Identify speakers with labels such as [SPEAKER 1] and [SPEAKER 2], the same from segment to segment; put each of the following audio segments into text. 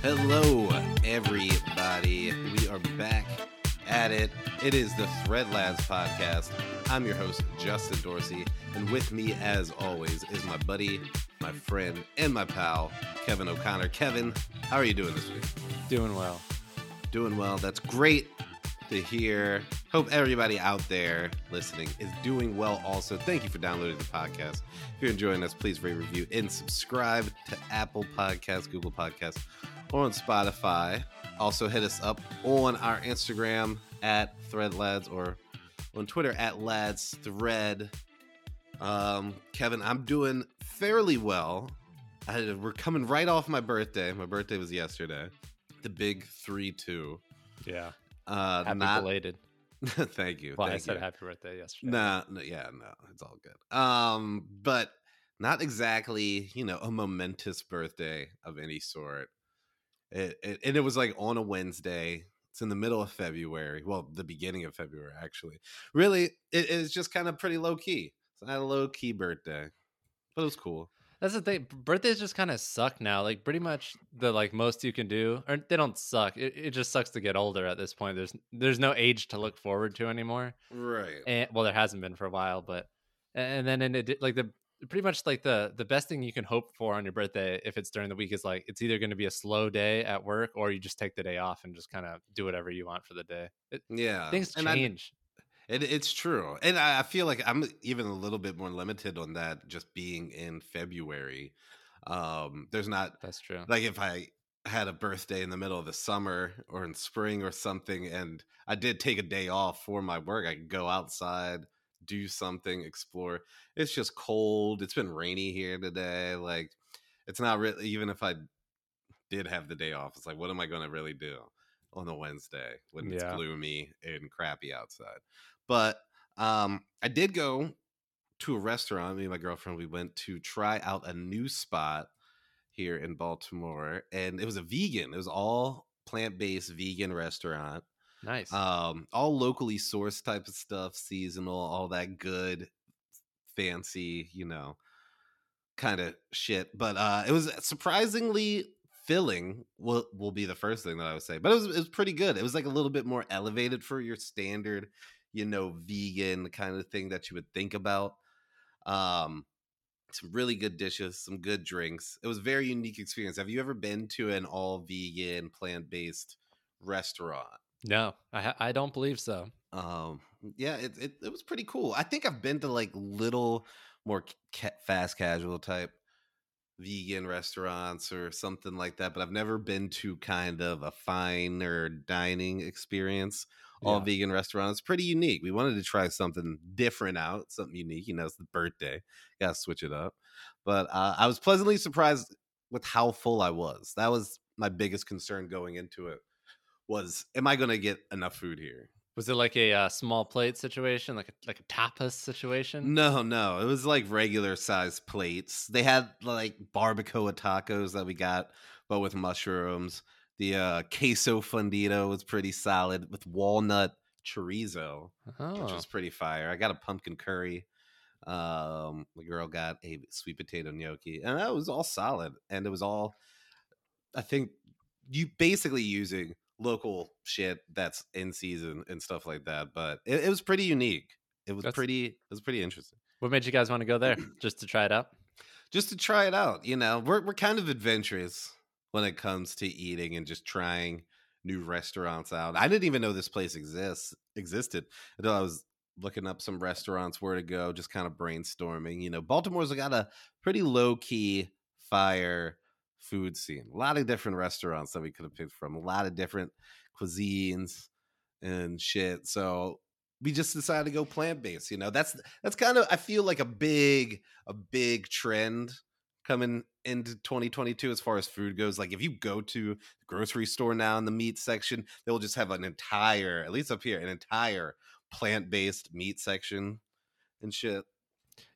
[SPEAKER 1] Hello, everybody. We are back at it. It is the Thread Lads podcast. I'm your host, Justin Dorsey, and with me, as always, is my buddy, my friend, and my pal, Kevin O'Connor. Kevin, how are you doing this week?
[SPEAKER 2] Doing well.
[SPEAKER 1] Doing well. That's great to hear. Hope everybody out there listening is doing well also. Thank you for downloading the podcast. If you're enjoying us, please rate, review, and subscribe to Apple Podcasts, Google Podcasts, or on Spotify. Also, hit us up on our Instagram at ThreadLads or on Twitter at Lads Thread. Um, Kevin, I'm doing fairly well. I, we're coming right off my birthday. My birthday was yesterday. The big 3 2.
[SPEAKER 2] Yeah.
[SPEAKER 1] Uh,
[SPEAKER 2] Happy
[SPEAKER 1] not,
[SPEAKER 2] belated.
[SPEAKER 1] thank you.
[SPEAKER 2] Well,
[SPEAKER 1] thank
[SPEAKER 2] I said
[SPEAKER 1] you.
[SPEAKER 2] happy birthday yesterday.
[SPEAKER 1] No, no, yeah, no, it's all good. Um, but not exactly, you know, a momentous birthday of any sort. It, it and it was like on a Wednesday. It's in the middle of February. Well, the beginning of February, actually. Really, it is just kind of pretty low key. It's not a low key birthday, but it was cool.
[SPEAKER 2] That's the thing. Birthdays just kind of suck now. Like pretty much the like most you can do, or they don't suck. It, it just sucks to get older at this point. There's there's no age to look forward to anymore.
[SPEAKER 1] Right.
[SPEAKER 2] And well, there hasn't been for a while, but and then in it like the pretty much like the the best thing you can hope for on your birthday if it's during the week is like it's either going to be a slow day at work or you just take the day off and just kind of do whatever you want for the day. It,
[SPEAKER 1] yeah.
[SPEAKER 2] things change.
[SPEAKER 1] It, it's true, and I I feel like I'm even a little bit more limited on that. Just being in February, um, there's not
[SPEAKER 2] That's true.
[SPEAKER 1] like if I had a birthday in the middle of the summer or in spring or something, and I did take a day off for my work, I could go outside, do something, explore. It's just cold. It's been rainy here today. Like, it's not really even if I did have the day off. It's like, what am I going to really do on a Wednesday when it's
[SPEAKER 2] Yeah.
[SPEAKER 1] gloomy and crappy outside? But um, I did go to a restaurant. Me and my girlfriend we went to try out a new spot here in Baltimore, and it was a vegan. It was all plant based vegan restaurant.
[SPEAKER 2] Nice.
[SPEAKER 1] Um, all locally sourced type of stuff, seasonal, all that good, fancy, you know, kind of shit. But uh, it was surprisingly filling. Will will be the first thing that I would say. But it was it was pretty good. It was like a little bit more elevated for your standard, you know, vegan kind of thing that you would think about. Um, some really good dishes, some good drinks. It was very unique experience. Have you ever been to an all vegan, plant based restaurant?
[SPEAKER 2] No, I I don't believe so.
[SPEAKER 1] Um, yeah, it, it it was pretty cool. I think I've been to like little more ca- fast casual type vegan restaurants or something like that, but I've never been to kind of a finer dining experience. All
[SPEAKER 2] Yeah.
[SPEAKER 1] vegan restaurants, pretty unique. We wanted to try something different out, something unique. You know, it's the birthday, gotta switch it up. But uh, I was pleasantly surprised with how full I was. That was my biggest concern going into it. Was am I going to get enough food here?
[SPEAKER 2] Was it like a uh, small plate situation, like a like a tapas situation?
[SPEAKER 1] No, no. It was like regular size plates. They had like barbacoa tacos that we got, but with mushrooms. The uh, queso fundido was pretty solid with walnut chorizo, which
[SPEAKER 2] Oh,
[SPEAKER 1] was pretty fire. I got a pumpkin curry. Um, the girl got a sweet potato gnocchi, and that was all solid. And it was all, I think, you basically using local shit that's in season and stuff like that. But it, it was pretty unique. It was
[SPEAKER 2] That's-
[SPEAKER 1] pretty. It was pretty interesting
[SPEAKER 2] what made you guys want to go there? Just to try it out?
[SPEAKER 1] just to try it out. You know, we're we're kind of adventurous when it comes to eating and just trying new restaurants out. I didn't even know this place exists existed until I was looking up some restaurants where to go, just kind of brainstorming. You know, Baltimore's got a pretty low key fire food scene. A lot of different restaurants that we could have picked from, a lot of different cuisines and shit. So we just decided to go plant based. You know, that's that's kind of I feel like a big a big trend coming into 2022 as far as food goes. Like if you go to the grocery store now in the meat section, they'll just have an entire, at least up here, an entire plant-based meat section and shit.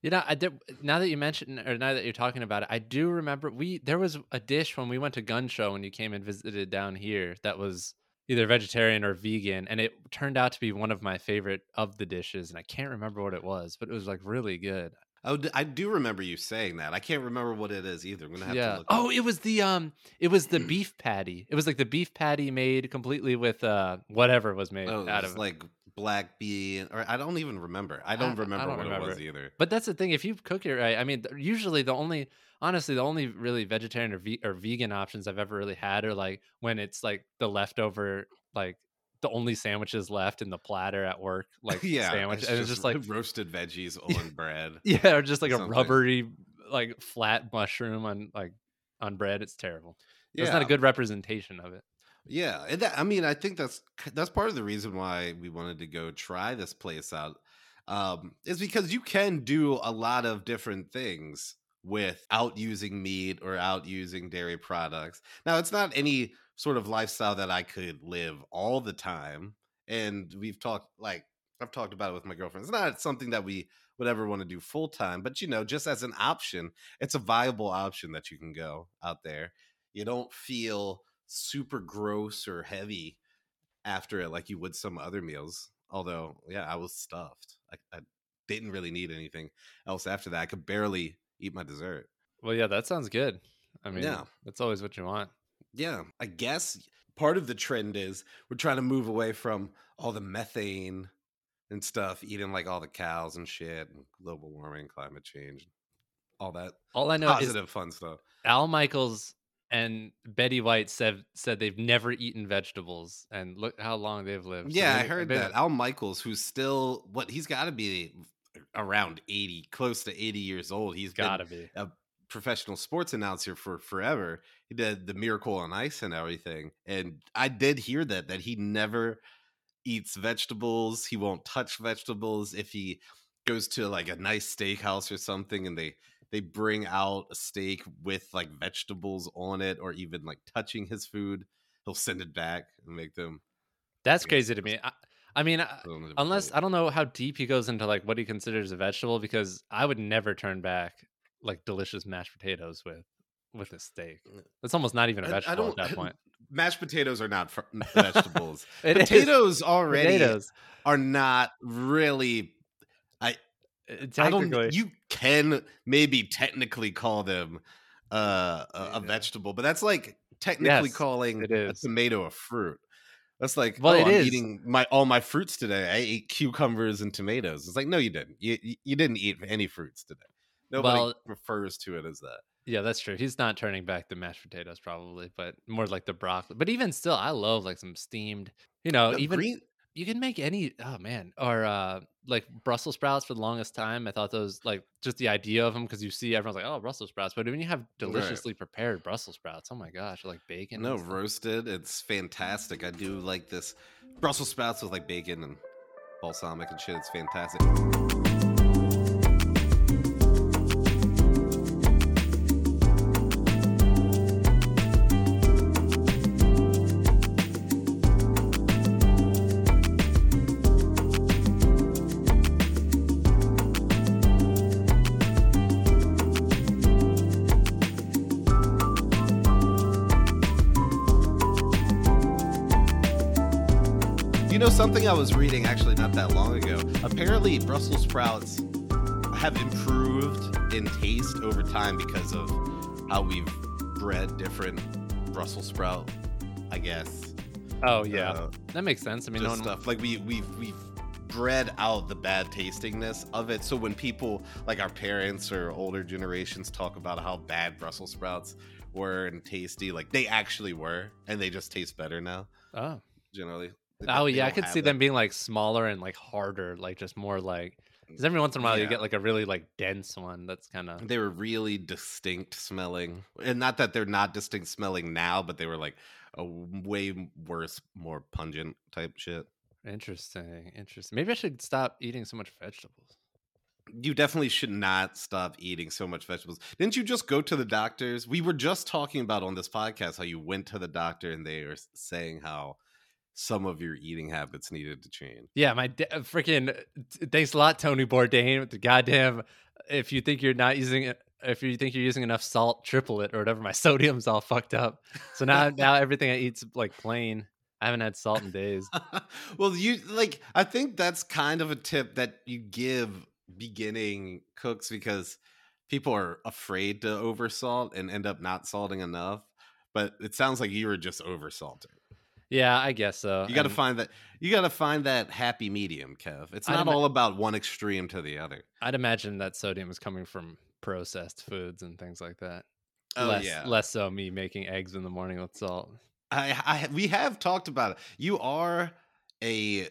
[SPEAKER 2] You know, I did. Now that you mentioned, or now that you're talking about it, I do remember we there was a dish when we went to Gun Show when you came and visited down here that was either vegetarian or vegan, and it turned out to be one of my favorite of the dishes, and I can't remember what it was, but it was like really good.
[SPEAKER 1] Oh, I do remember you saying that. I can't remember what it is either. I'm gonna have to
[SPEAKER 2] Yeah.
[SPEAKER 1] look.
[SPEAKER 2] Oh,
[SPEAKER 1] up.
[SPEAKER 2] it was the um, it was the beef patty. It was like the beef patty made completely with uh whatever was made
[SPEAKER 1] oh,
[SPEAKER 2] out of.
[SPEAKER 1] like black bean, or I don't even remember. I
[SPEAKER 2] I-
[SPEAKER 1] don't
[SPEAKER 2] I
[SPEAKER 1] remember
[SPEAKER 2] don't
[SPEAKER 1] what
[SPEAKER 2] remember.
[SPEAKER 1] it was either.
[SPEAKER 2] But that's the thing. If you cook it right, I mean, usually the only, honestly, the only really vegetarian or, ve- or vegan options I've ever really had are like when it's like the leftover, like the only sandwiches left in the platter at work, like
[SPEAKER 1] yeah,
[SPEAKER 2] sandwich, and it's just like
[SPEAKER 1] roasted veggies on bread.
[SPEAKER 2] yeah, or just like a rubbery, like flat mushroom on like on bread. It's terrible.
[SPEAKER 1] Yeah,
[SPEAKER 2] It's not a good representation of it.
[SPEAKER 1] Yeah, and that, I mean, I think that's that's part of the reason why we wanted to go try this place out. Um, is because you can do a lot of different things without using meat or out using dairy products. Now, it's not any sort of lifestyle that I could live all the time, and we've talked like I've talked about it with my girlfriend. It's not something that we would ever want to do full time, but you know, just as an option, it's a viable option that you can go out there. You don't feel super gross or heavy after it like you would some other meals. Although, yeah, I was stuffed. I, I didn't really need anything else after that. I could barely eat my dessert.
[SPEAKER 2] Well, yeah, that sounds good. I mean,
[SPEAKER 1] Yeah.
[SPEAKER 2] that's always what you want.
[SPEAKER 1] Yeah, I guess part of the trend is we're trying to move away from all the methane and stuff, eating like all the cows and shit, and global warming, climate change, all that
[SPEAKER 2] All I know is
[SPEAKER 1] positive fun stuff.
[SPEAKER 2] Al Michaels and Betty White said said they've never eaten vegetables, and look how long they've lived. So
[SPEAKER 1] Yeah, I heard that. Al Michaels, who's still what he's got to be around 80, close to 80 years old. He's
[SPEAKER 2] Gotta be.
[SPEAKER 1] a professional sports announcer for forever. He did the Miracle on Ice and everything. And I did hear that that he never eats vegetables. He won't touch vegetables if he goes to like a nice steakhouse or something and they they bring out a steak with like vegetables on it or even like touching his food, he'll send it back and make them
[SPEAKER 2] That's crazy to me. I, I mean, I-
[SPEAKER 1] put on a different
[SPEAKER 2] unless
[SPEAKER 1] plate.
[SPEAKER 2] I don't know how deep he goes into like what he considers a vegetable, because I would never turn back like delicious mashed potatoes with with a steak. It's almost not even a vegetable at that point.
[SPEAKER 1] mashed potatoes are not fr- vegetables.
[SPEAKER 2] It is.
[SPEAKER 1] potatoes already
[SPEAKER 2] potatoes.
[SPEAKER 1] are not really
[SPEAKER 2] Uh,
[SPEAKER 1] I don't. You can maybe technically call them uh, a, a vegetable, but that's like technically
[SPEAKER 2] Yes,
[SPEAKER 1] calling a tomato a fruit. That's like,
[SPEAKER 2] Well,
[SPEAKER 1] oh,
[SPEAKER 2] it
[SPEAKER 1] I'm
[SPEAKER 2] is.
[SPEAKER 1] eating my all my fruits today. I ate cucumbers and tomatoes. It's like, no, you didn't. You you- didn't eat any fruits today. Nobody
[SPEAKER 2] Well-
[SPEAKER 1] refers to it as that.
[SPEAKER 2] yeah, that's true. He's not turning back the mashed potatoes probably, but more like the broccoli. But even still, I love like some steamed. You know,
[SPEAKER 1] The
[SPEAKER 2] even
[SPEAKER 1] green,
[SPEAKER 2] you can make any oh man or uh like brussels sprouts for the longest time i thought those like just the idea of them because you see everyone's like oh brussels sprouts but when you have deliciously prepared brussels sprouts oh my gosh like bacon
[SPEAKER 1] no roasted. It's fantastic. I do like this Brussels sprouts with like bacon and balsamic and shit. It's fantastic. Something I was reading actually not that long ago. Apparently, Brussels sprouts have improved in taste over time because of how we've bred different Brussels sprout. I guess.
[SPEAKER 2] oh yeah
[SPEAKER 1] uh,
[SPEAKER 2] that makes sense i mean no one,
[SPEAKER 1] stuff like we we've we've bred out the bad tastingness of it. So when people like our parents or older generations talk about how bad Brussels sprouts were and tasty, like they actually were, and they just taste better now.
[SPEAKER 2] oh
[SPEAKER 1] Generally.
[SPEAKER 2] Oh yeah i could see them being like smaller and like harder like just more like because every once in a while you get like a really like dense one that's kind of
[SPEAKER 1] They were really distinct smelling, and not that they're not distinct smelling now, but they were like a way worse, more pungent type shit.
[SPEAKER 2] interesting interesting maybe i should stop eating so much vegetables
[SPEAKER 1] You definitely should not stop eating so much vegetables. Didn't you just go to the doctors? We were just talking about on this podcast how you went to the doctor and they are saying how some of your eating habits needed to change.
[SPEAKER 2] Yeah, my da- uh, freaking uh, thanks a lot, Tony Bourdain. With the goddamn, if you think you're not using it, if you think you're using enough salt, triple it or whatever. My sodium's all fucked up. So now, now everything I eat's like plain. I haven't had salt in days.
[SPEAKER 1] well, you like I think that's kind of a tip that you give beginning cooks because people are afraid to oversalt and end up not salting enough. But it sounds like you were just oversalting.
[SPEAKER 2] Yeah, I guess so.
[SPEAKER 1] You got to find that. You got to find that happy medium, Kev. It's
[SPEAKER 2] I'd
[SPEAKER 1] not
[SPEAKER 2] ima-
[SPEAKER 1] all about one extreme to the other.
[SPEAKER 2] I'd imagine that sodium is coming from processed foods and things like that.
[SPEAKER 1] Oh
[SPEAKER 2] less,
[SPEAKER 1] yeah,
[SPEAKER 2] less so me making eggs in the morning with salt.
[SPEAKER 1] I, I we have talked about it. You are a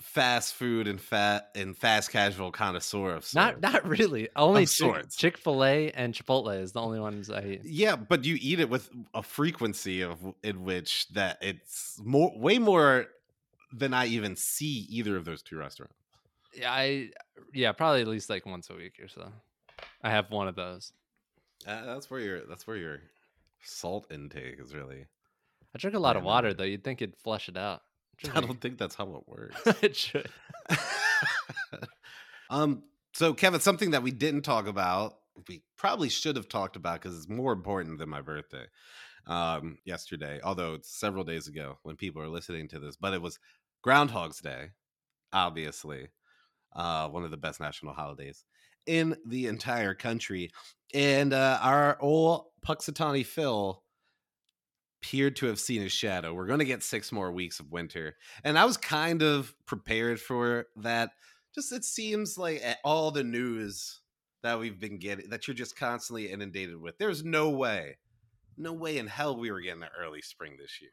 [SPEAKER 1] fast food and fat and fast casual connoisseur of sorts.
[SPEAKER 2] not not really. Only
[SPEAKER 1] sorts.
[SPEAKER 2] Chick Fil A and Chipotle is the only ones I eat.
[SPEAKER 1] Yeah, but you eat it with a frequency of in which that it's more way more than I even see either of those two restaurants.
[SPEAKER 2] Yeah, I yeah probably at least like once a week or so. I have one of those.
[SPEAKER 1] Uh, that's where your that's where your salt intake is really.
[SPEAKER 2] I drink a lot of water though. You'd think it'd flush it out.
[SPEAKER 1] I don't think that's how it works.
[SPEAKER 2] it should.
[SPEAKER 1] um. So, Kevin, something that we didn't talk about, we probably should have talked about because it's more important than my birthday. Um, yesterday, although it's several days ago when people are listening to this, but it was Groundhog's Day, obviously, uh, one of the best national holidays in the entire country, and uh, our old Punxsutawney Phil appeared to have seen his shadow. We're going to get six more weeks of winter, and I was kind of prepared for that. Just it seems like eh, all the news that we've been getting that you're just constantly inundated with. There's no way, no way in hell we were getting an early spring this year.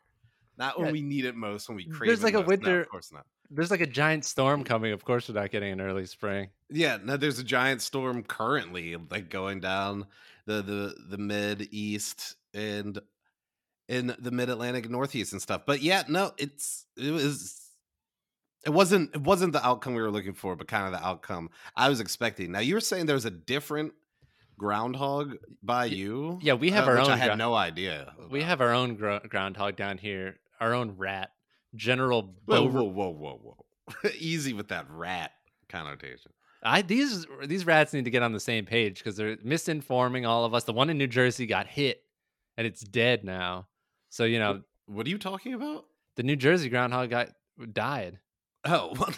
[SPEAKER 1] Not when
[SPEAKER 2] Yeah.
[SPEAKER 1] we need it most, when we crave
[SPEAKER 2] There's like a
[SPEAKER 1] most. No,
[SPEAKER 2] winter-
[SPEAKER 1] of course not.
[SPEAKER 2] There's like a giant storm coming. Of course, we're not getting an early spring.
[SPEAKER 1] Yeah, no, there's a giant storm currently, like going down the the the mid east and in the mid Atlantic northeast and stuff. But yeah, no, it's it was it wasn't it wasn't the outcome we were looking for, but kind of the outcome I was expecting. Now you were saying there was a different groundhog by you.
[SPEAKER 2] yeah, we have
[SPEAKER 1] uh,
[SPEAKER 2] our
[SPEAKER 1] which I
[SPEAKER 2] own
[SPEAKER 1] had
[SPEAKER 2] grou-
[SPEAKER 1] no idea.
[SPEAKER 2] We have our own gro- groundhog down here. Our own rat, General
[SPEAKER 1] whoa,
[SPEAKER 2] Bover.
[SPEAKER 1] whoa, whoa, whoa, whoa. Easy with that rat connotation.
[SPEAKER 2] I these these rats need to get on the same page because they're misinforming all of us. The one in New Jersey got hit, and it's dead now. So you know
[SPEAKER 1] What are you talking about?
[SPEAKER 2] the New Jersey groundhog got died.
[SPEAKER 1] Oh, well,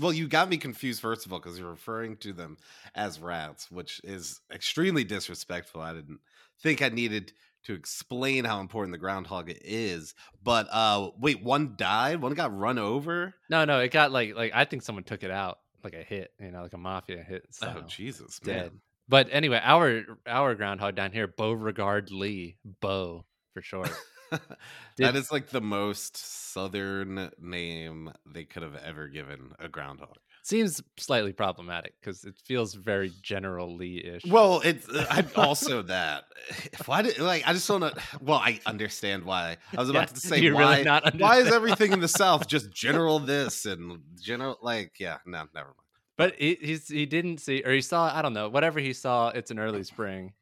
[SPEAKER 1] well, you got me confused first of all because you're referring to them as rats, which is extremely disrespectful. I didn't think I needed to explain how important the groundhog is. But uh wait, one died, one got run over.
[SPEAKER 2] No, no, it got like like I think someone took it out like a hit, you know, like a mafia hit. So
[SPEAKER 1] oh Jesus,
[SPEAKER 2] dead.
[SPEAKER 1] man.
[SPEAKER 2] But anyway, our our groundhog down here, Beauregard Lee, Bo for short.
[SPEAKER 1] that is like the most southern name they could have ever given a groundhog.
[SPEAKER 2] Seems slightly problematic because it feels very generally ish.
[SPEAKER 1] Well, it's uh, I also that. Why did like I just don't know. Well, I understand why. I was about to say why.
[SPEAKER 2] really
[SPEAKER 1] why is everything in the South just general this and general like yeah? No, never mind.
[SPEAKER 2] But he he's, he didn't see, or he saw. I don't know. Whatever he saw, it's an early spring,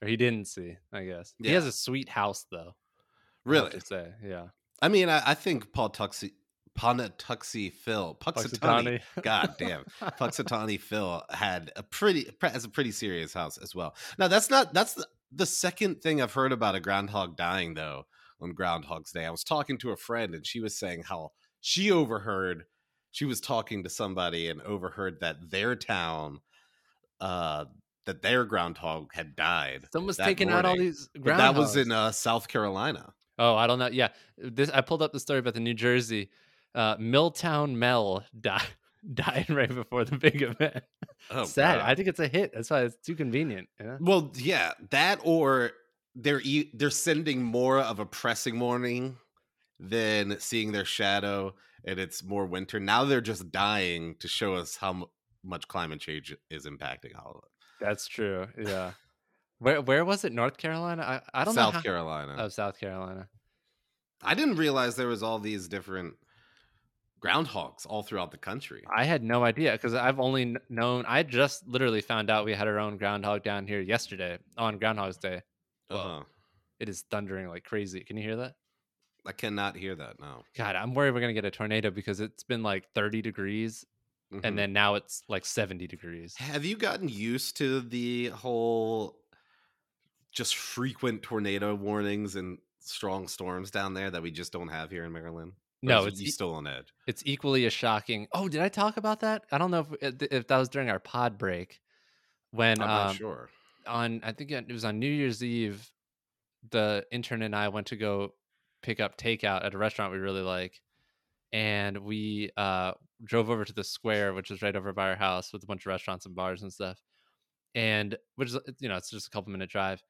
[SPEAKER 2] or he didn't see. I guess he has a sweet house though.
[SPEAKER 1] Really,
[SPEAKER 2] to say, yeah.
[SPEAKER 1] I mean, I, I think Paul Tuxi, Ponatuxi Phil. Puxatawny. God damn, Punxsutawney Phil had a pretty has a pretty serious house as well. Now that's not that's the, the second thing I've heard about a groundhog dying though on Groundhog's Day. I was talking to a friend and she was saying how she overheard she was talking to somebody and overheard that their town uh that their groundhog had died.
[SPEAKER 2] Someone's taking out all these.
[SPEAKER 1] But that was in uh, South Carolina.
[SPEAKER 2] Oh, I don't know. Yeah, this I pulled up the story about the New Jersey uh, Milltown Mel died died right before the big event.
[SPEAKER 1] Oh,
[SPEAKER 2] Sad.
[SPEAKER 1] God.
[SPEAKER 2] I think it's a hit. That's why it's too convenient. Know?
[SPEAKER 1] Well, yeah, that or they're e- they're sending more of a pressing warning than seeing their shadow, and it's more winter. Now they're just dying to show us how mu- much climate change is impacting all of it.
[SPEAKER 2] That's true. Yeah. Where where was it? North Carolina? I, I don't
[SPEAKER 1] South
[SPEAKER 2] know. how-
[SPEAKER 1] Carolina.
[SPEAKER 2] Oh, South Carolina.
[SPEAKER 1] I didn't realize there was all these different groundhogs all throughout the country.
[SPEAKER 2] I had no idea because I've only known. I just literally found out we had our own groundhog down here yesterday on Groundhog's Day. Whoa.
[SPEAKER 1] Uh-huh.
[SPEAKER 2] It is thundering like crazy. Can you hear that?
[SPEAKER 1] I cannot hear that now.
[SPEAKER 2] God, I'm worried we're gonna get a tornado because it's been like 30 degrees
[SPEAKER 1] Mhm.
[SPEAKER 2] and then now it's like 70 degrees.
[SPEAKER 1] Have you gotten used to the whole just frequent tornado warnings and strong storms down there that we just don't have here in Maryland?
[SPEAKER 2] No, it's e-
[SPEAKER 1] still on edge.
[SPEAKER 2] it's equally as shocking. Oh, did I talk about that? I don't know if if that was during our pod break when
[SPEAKER 1] I'm not
[SPEAKER 2] um,
[SPEAKER 1] sure.
[SPEAKER 2] on I think it was on New Year's Eve, the intern and I went to go pick up takeout at a restaurant we really like, and we uh, drove over to the square, which is right over by our house, with a bunch of restaurants and bars and stuff, and which is you know it's just a couple minute drive,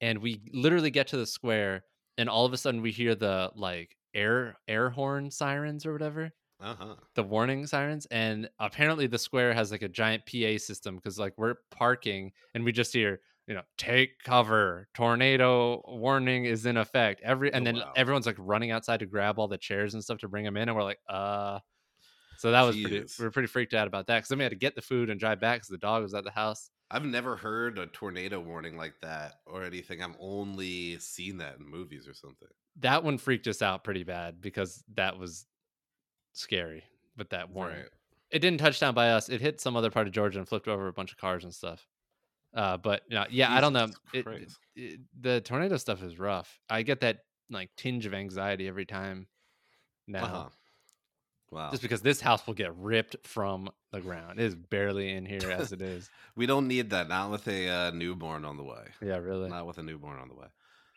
[SPEAKER 2] and we literally get to the square, and all of a sudden we hear the like air air horn sirens or whatever
[SPEAKER 1] Uh huh.
[SPEAKER 2] the warning sirens and apparently the square has like a giant pa system because like we're parking and we just hear you know take cover tornado warning is in effect every and
[SPEAKER 1] Oh,
[SPEAKER 2] then
[SPEAKER 1] wow.
[SPEAKER 2] everyone's like running outside to grab all the chairs and stuff to bring them in and we're like uh so that was pretty we were pretty freaked out about that because then we had to get the food and drive back because the dog was at the house
[SPEAKER 1] I've never heard a tornado warning like that or anything. I've only seen that in movies or something.
[SPEAKER 2] that one freaked us out pretty bad because that was scary But that warning
[SPEAKER 1] Right.
[SPEAKER 2] it didn't touch down by us. It hit some other part of Georgia and flipped over a bunch of cars and stuff. Uh, but you know, yeah, I don't know.
[SPEAKER 1] Jesus
[SPEAKER 2] It, it- the tornado stuff is rough. I get that like tinge of anxiety every time now,
[SPEAKER 1] Uh-huh. Wow.
[SPEAKER 2] just because this house will get ripped from the ground. It is barely in here as it is.
[SPEAKER 1] we don't need that. Not with a uh, newborn on the way.
[SPEAKER 2] Yeah, really.
[SPEAKER 1] Not with a newborn on the way.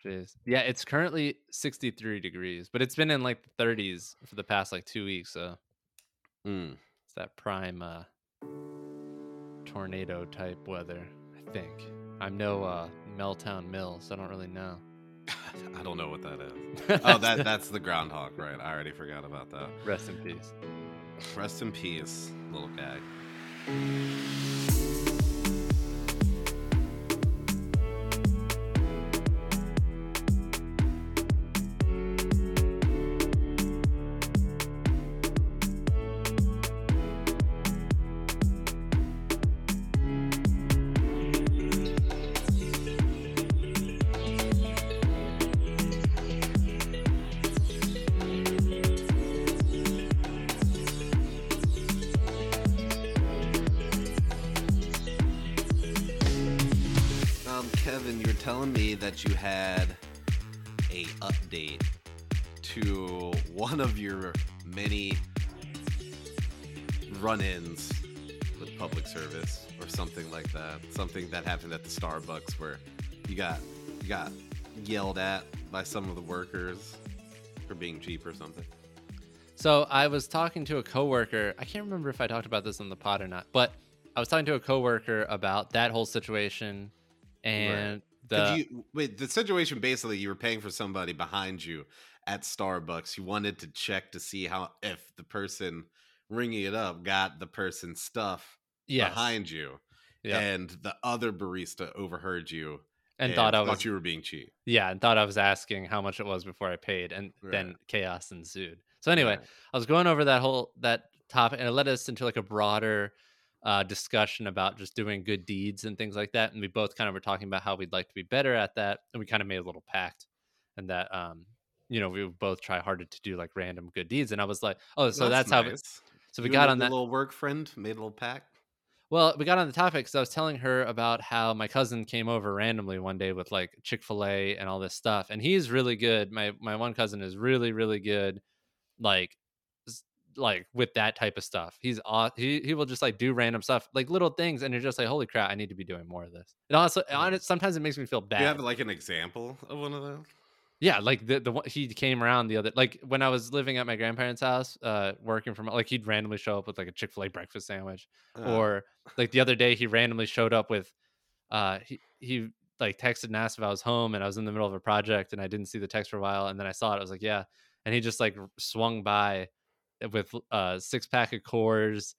[SPEAKER 2] Jeez. Yeah, it's currently 63 degrees, but it's been in like the 30s for the past like two weeks. So
[SPEAKER 1] Mm.
[SPEAKER 2] it's that prime uh, tornado type weather, I think. I'm no uh, Meltown Mill, so I don't really know.
[SPEAKER 1] I don't know what that is. Oh, that that's the groundhog, right? I already forgot about that.
[SPEAKER 2] Rest in peace.
[SPEAKER 1] Rest in peace, little guy. That you had a update to one of your many run-ins with public service or something like that. Something that happened at the Starbucks where you got you got yelled at by some of the workers for being cheap or something.
[SPEAKER 2] So I was talking to a coworker. I can't remember if I talked about this on the pod or not, but I was talking to a coworker about that whole situation and the
[SPEAKER 1] you wait? The situation basically, you were paying for somebody behind you at Starbucks. You wanted to check to see how if the person ringing it up got the person's stuff
[SPEAKER 2] yes,
[SPEAKER 1] behind you,
[SPEAKER 2] yeah,
[SPEAKER 1] and the other barista overheard you
[SPEAKER 2] and, thought I was
[SPEAKER 1] you were being cheap.
[SPEAKER 2] yeah, and thought I was asking how much it was before I paid, and then chaos ensued. So anyway,
[SPEAKER 1] Right.
[SPEAKER 2] I was going over that whole that topic, and it led us into like a broader uh, discussion about just doing good deeds and things like that. And we both kind of were talking about how we'd like to be better at that, and we kind of made a little pact, and that um, you know, we would both try harder to do like random good deeds. And I was like, oh, so that's, how.
[SPEAKER 1] nice.
[SPEAKER 2] So we
[SPEAKER 1] You
[SPEAKER 2] got on that.
[SPEAKER 1] little work friend made a little pact.
[SPEAKER 2] Well, we got on the topic because I was telling her about how my cousin came over randomly one day with like Chick Fil A and all this stuff, and he's really good. My my one cousin is really really good, like like with that type of stuff. He's aw- he he will just like do random stuff, like little things, and you're just like, holy crap, I need to be doing more of this. And also, honest, sometimes it makes me feel bad.
[SPEAKER 1] Do you have like an example of one of those?
[SPEAKER 2] Yeah, like the the one he came around the other like when I was living at my grandparents' house, uh, working from like he'd randomly show up with like a Chick Fil A breakfast sandwich
[SPEAKER 1] Uh,
[SPEAKER 2] or like the other day he randomly showed up with uh he he like texted and asked if I was home and I was in the middle of a project and I didn't see the text for a while and then I saw it I was like yeah and he just like swung by with uh six pack of Coors,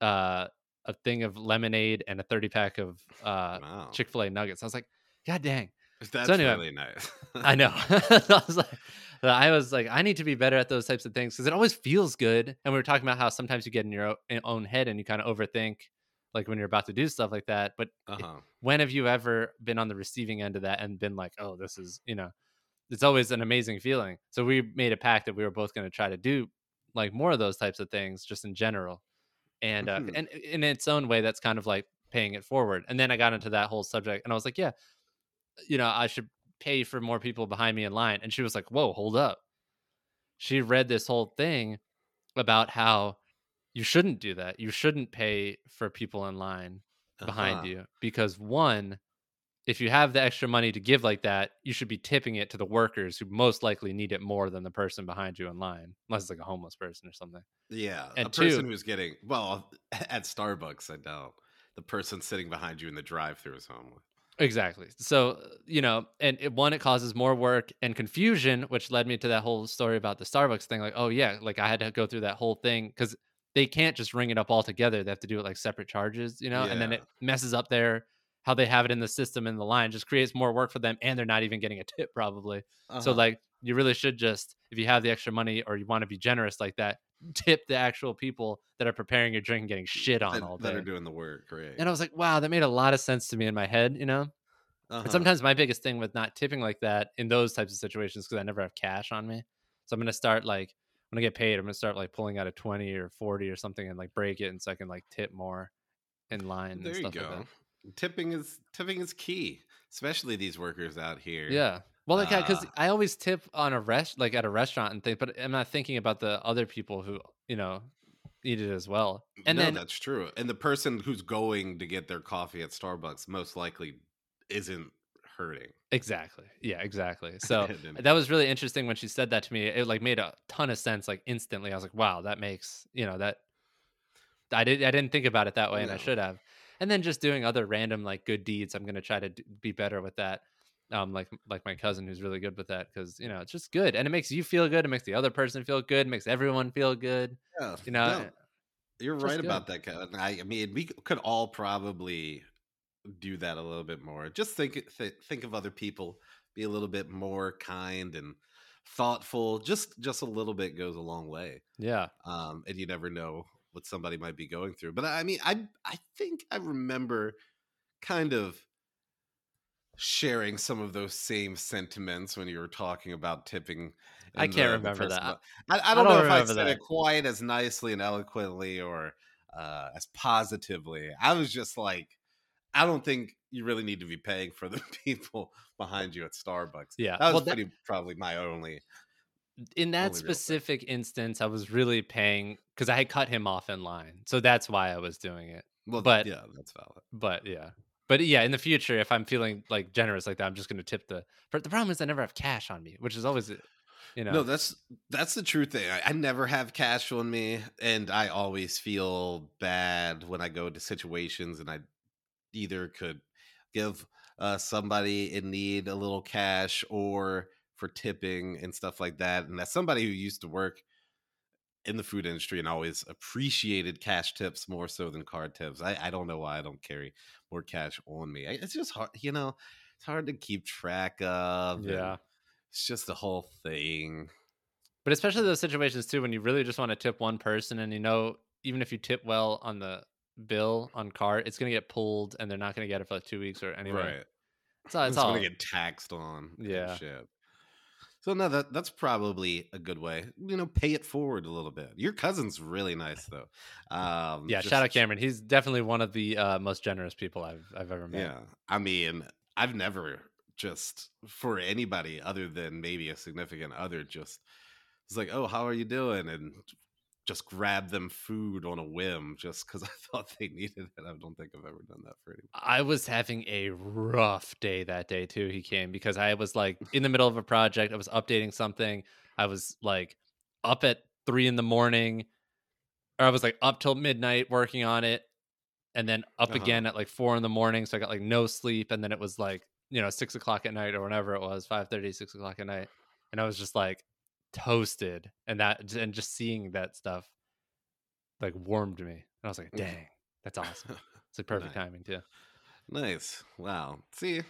[SPEAKER 2] uh a thing of lemonade and a 30 pack of uh
[SPEAKER 1] wow,
[SPEAKER 2] Chick-fil-A nuggets I was like god dang
[SPEAKER 1] that's
[SPEAKER 2] anyway,
[SPEAKER 1] really nice.
[SPEAKER 2] I know. I was like, I was like, I need to be better at those types of things because it always feels good. And we were talking about how sometimes you get in your own head and you kind of overthink, like when you're about to do stuff like that. But
[SPEAKER 1] Uh huh.
[SPEAKER 2] when have you ever been on the receiving end of that and been like, oh, this is, you know, it's always an amazing feeling. So we made a pact that we were both going to try to do like more of those types of things just in general. And uh,
[SPEAKER 1] Mhm.
[SPEAKER 2] and in its own way, that's kind of like paying it forward. And then I got into that whole subject and I was like, yeah, you know, I should pay for more people behind me in line. And she was like, whoa, hold up. she read this whole thing about how you shouldn't do that. You shouldn't pay for people in line behind
[SPEAKER 1] Uh-huh.
[SPEAKER 2] you because one, if you have the extra money to give like that, you should be tipping it to the workers who most likely need it more than the person behind you in line, unless it's like a homeless person or something.
[SPEAKER 1] Yeah,
[SPEAKER 2] And
[SPEAKER 1] a person who's getting well at Starbucks. I doubt the person sitting behind you in the drive-through is homeless.
[SPEAKER 2] Exactly. So, you know, and it, one, it causes more work and confusion, which led me to that whole story about the Starbucks thing. Like, oh, yeah, like I had to go through that whole thing because they can't just ring it up all together. They have to do it like separate charges, you know, and then it messes up their how they have it in the system in the line, just creates more work for them. And they're not even getting a tip, probably. So,
[SPEAKER 1] Uh-huh.
[SPEAKER 2] like, you really should just, if you have the extra money or you want to be generous like that, tip the actual people that are preparing your drink and getting shit on
[SPEAKER 1] that,
[SPEAKER 2] all
[SPEAKER 1] that
[SPEAKER 2] day.
[SPEAKER 1] are doing the work, right?
[SPEAKER 2] And I was like, wow, that made a lot of sense to me in my head, you know?
[SPEAKER 1] Uh-huh.
[SPEAKER 2] And sometimes my biggest thing with not tipping like that in those types of situations because I never have cash on me. So I'm gonna start like when I get paid, I'm gonna start like pulling out a twenty or forty or something and like break it, and so I can like tip more in line
[SPEAKER 1] there
[SPEAKER 2] and
[SPEAKER 1] you
[SPEAKER 2] stuff like
[SPEAKER 1] go.
[SPEAKER 2] that.
[SPEAKER 1] Tipping is tipping is key, especially these workers out here.
[SPEAKER 2] Yeah. Well, like, because
[SPEAKER 1] Uh,
[SPEAKER 2] I always tip on a rest, like at a restaurant and things, but I'm not thinking about the other people who, you know, eat it as well. And
[SPEAKER 1] no,
[SPEAKER 2] then,
[SPEAKER 1] that's true. And the person who's going to get their coffee at Starbucks most likely isn't hurting.
[SPEAKER 2] exactly. Yeah, exactly. So that was really interesting when she said that to me. It like made a ton of sense, like instantly. I was like, wow, that makes, you know, that I did I didn't think about it that way and I should have. And then just doing other random like good deeds. I'm gonna try to d- be better with that. Um, like like my cousin who's really good with that because you know it's just good and it makes you feel good. It makes the other person feel good. It makes everyone feel good.
[SPEAKER 1] Yeah,
[SPEAKER 2] You know,
[SPEAKER 1] no, you're right
[SPEAKER 2] good.
[SPEAKER 1] about that. Kevin. I, I mean, we could all probably do that a little bit more. Just think th- think of other people. Be a little bit more kind and thoughtful. Just just a little bit goes a long way.
[SPEAKER 2] yeah,
[SPEAKER 1] um, and you never know what somebody might be going through. But I mean, I I think I remember kind of sharing some of those same sentiments when you were talking about tipping.
[SPEAKER 2] I can't
[SPEAKER 1] the- the
[SPEAKER 2] remember
[SPEAKER 1] person
[SPEAKER 2] that.
[SPEAKER 1] I, I don't know
[SPEAKER 2] don't
[SPEAKER 1] if I said
[SPEAKER 2] that.
[SPEAKER 1] it quite as nicely and eloquently or uh, as positively. I was just like, I don't think you really need to be paying for the people behind you at Starbucks.
[SPEAKER 2] yeah.
[SPEAKER 1] That was
[SPEAKER 2] well, that,
[SPEAKER 1] pretty probably my only.
[SPEAKER 2] In that specific instance, I was really paying because I had cut him off in line, so that's why I was doing it.
[SPEAKER 1] Well,
[SPEAKER 2] But-
[SPEAKER 1] yeah, that's valid.
[SPEAKER 2] But yeah. But yeah, in the future, if I'm feeling like generous like that, I'm just going to tip the. But the problem is, I never have cash on me, which is always, you know,
[SPEAKER 1] No, that's that's the true thing. I, I never have cash on me, and I always feel bad when I go to situations and I either could give uh, somebody in need a little cash or for tipping and stuff like that. And as somebody who used to work in the food industry and always appreciated cash tips more so than card tips, I, I don't know why I don't carry more cash on me. I, it's just hard, you know. It's hard to keep track of.
[SPEAKER 2] yeah.
[SPEAKER 1] it's just the whole thing.
[SPEAKER 2] But especially those situations too, when you really just want to tip one person, and you know, even if you tip well on the bill on card, it's going to get pulled, and they're not going to get it for like two weeks or anyway.
[SPEAKER 1] Right.
[SPEAKER 2] It's all. It's
[SPEAKER 1] It's
[SPEAKER 2] all
[SPEAKER 1] gonna get taxed on.
[SPEAKER 2] Yeah.
[SPEAKER 1] Shit. So no, that that's probably a good way. You know, pay it forward a little bit. Your cousin's really nice though. Um,
[SPEAKER 2] yeah.
[SPEAKER 1] just-
[SPEAKER 2] Shout out Cameron. He's definitely one of the uh, most generous people I've I've ever met.
[SPEAKER 1] Yeah, I mean, I've never just for anybody other than maybe a significant other just it's like, oh, how are you doing? And just grab them food on a whim just because I thought they needed it. I don't think I've ever done that for anyone.
[SPEAKER 2] I was having a rough day that day too. He came because I was like in the middle of a project. I was updating something. I was like up at three in the morning, or I was like up till midnight working on it, and then up
[SPEAKER 1] Uh-huh.
[SPEAKER 2] again at like four in the morning. So I got like no sleep, and then it was like you know six o'clock at night or whenever it was, 5 6 o'clock at night, and I was just like toasted, and that and just seeing that stuff like warmed me, and I was like, dang, that's awesome. It's like perfect
[SPEAKER 1] Nice.
[SPEAKER 2] timing too.
[SPEAKER 1] Nice. Wow. See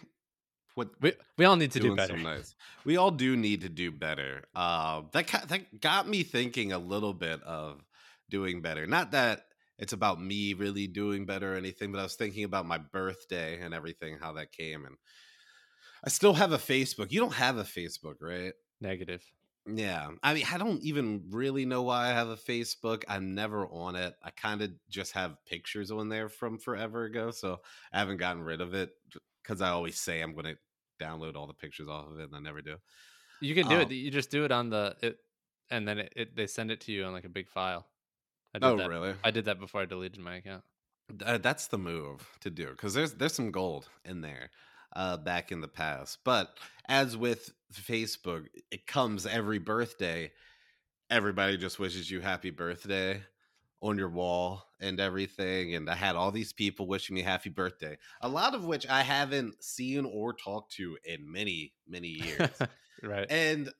[SPEAKER 1] what
[SPEAKER 2] We we all need to do better.
[SPEAKER 1] nice. We all do need to do better. Uh, that that got me thinking a little bit of doing better. Not that it's about me really doing better or anything, but I was thinking about my birthday and everything, how that came, and I still have a Facebook. You don't have a Facebook, right?
[SPEAKER 2] Negative.
[SPEAKER 1] Yeah. I mean, I don't even really know why I have a Facebook. I'm never on it. I kind of just have pictures on there from forever ago. So I haven't gotten rid of it because I always say I'm going to download all the pictures off of it and I never do.
[SPEAKER 2] You can do
[SPEAKER 1] Um,
[SPEAKER 2] it. You just do it on the. It, and then it, it, they send it to you on like a big file. I did
[SPEAKER 1] Oh,
[SPEAKER 2] that.
[SPEAKER 1] really?
[SPEAKER 2] I did that before I deleted my account.
[SPEAKER 1] Uh, that's the move to do because there's there's some gold in there uh, back in the past. But as with Facebook, it comes every birthday. Everybody just wishes you happy birthday on your wall and everything. And I had all these people wishing me happy birthday, a lot of which I haven't seen or talked to in many many years.
[SPEAKER 2] right.
[SPEAKER 1] and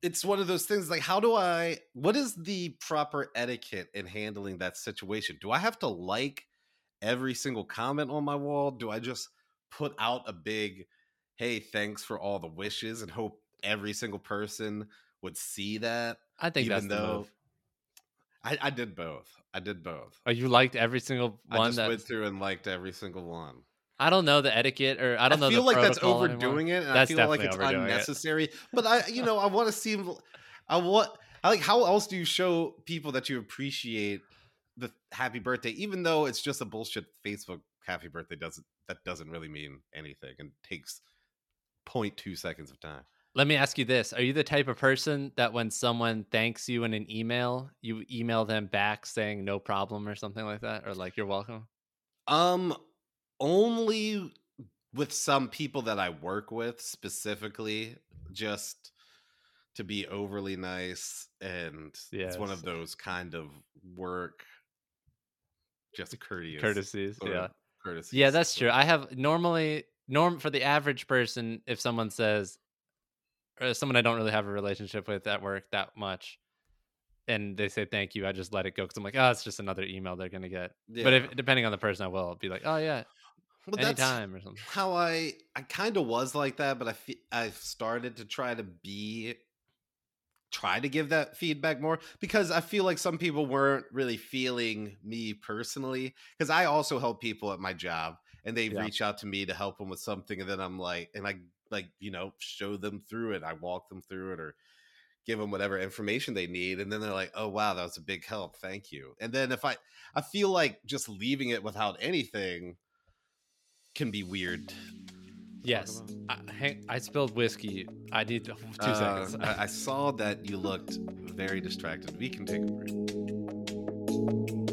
[SPEAKER 1] it's one of those things like how do i what is the proper etiquette in handling that situation do i have to like every single comment on my wall do i just put out a big hey thanks for all the wishes and hope every single person would see that
[SPEAKER 2] I think that's
[SPEAKER 1] even though. I, I did both i did both
[SPEAKER 2] Oh, you liked every single one i
[SPEAKER 1] just
[SPEAKER 2] that
[SPEAKER 1] went through and liked every single one
[SPEAKER 2] I don't know the etiquette or I don't know
[SPEAKER 1] feel
[SPEAKER 2] the
[SPEAKER 1] like that's
[SPEAKER 2] protocol anymore.
[SPEAKER 1] overdoing it, and
[SPEAKER 2] That's
[SPEAKER 1] I feel like it's
[SPEAKER 2] overdoing it.
[SPEAKER 1] unnecessary. But I, you know, I want to seem, I want, I like. How else do you show people that you appreciate the happy birthday, even though it's just a bullshit Facebook happy birthday? Doesn't that doesn't really mean anything and takes 0.2 seconds of time.
[SPEAKER 2] Let me ask you this. Are you the type of person that when someone thanks you in an email, you email them back saying no problem or something like that? Or like you're welcome?
[SPEAKER 1] Um, only with some people that I work with specifically, just to be overly nice, and it's one of those kind of work, just courteous,
[SPEAKER 2] Courtesies. Yeah. Yeah, that's true. I have normally norm for the average person, if someone says or someone I don't really have a relationship with at work that much, and they say thank you, I just let it go because I'm like, oh, it's just another email they're gonna get.
[SPEAKER 1] of-
[SPEAKER 2] But if depending on the person, I will be like, oh yeah,
[SPEAKER 1] Well, that's
[SPEAKER 2] anytime or something.
[SPEAKER 1] how I I kind of was like that, but I fe- I've started to try to be try to give that feedback more because I feel like some people weren't really feeling me personally because I also help people at my job and they
[SPEAKER 2] Yeah.
[SPEAKER 1] reach out to me to help them with something and then I'm like and I like you know show them through it I walk them through it or give them whatever information they need and then they're like oh wow that was a big help thank you and then if I I feel like just leaving it without anything can be weird
[SPEAKER 2] Yes, I, hang, I spilled whiskey. I need two
[SPEAKER 1] Uh,
[SPEAKER 2] seconds.
[SPEAKER 1] I, I saw that you looked very distracted. We can take a break.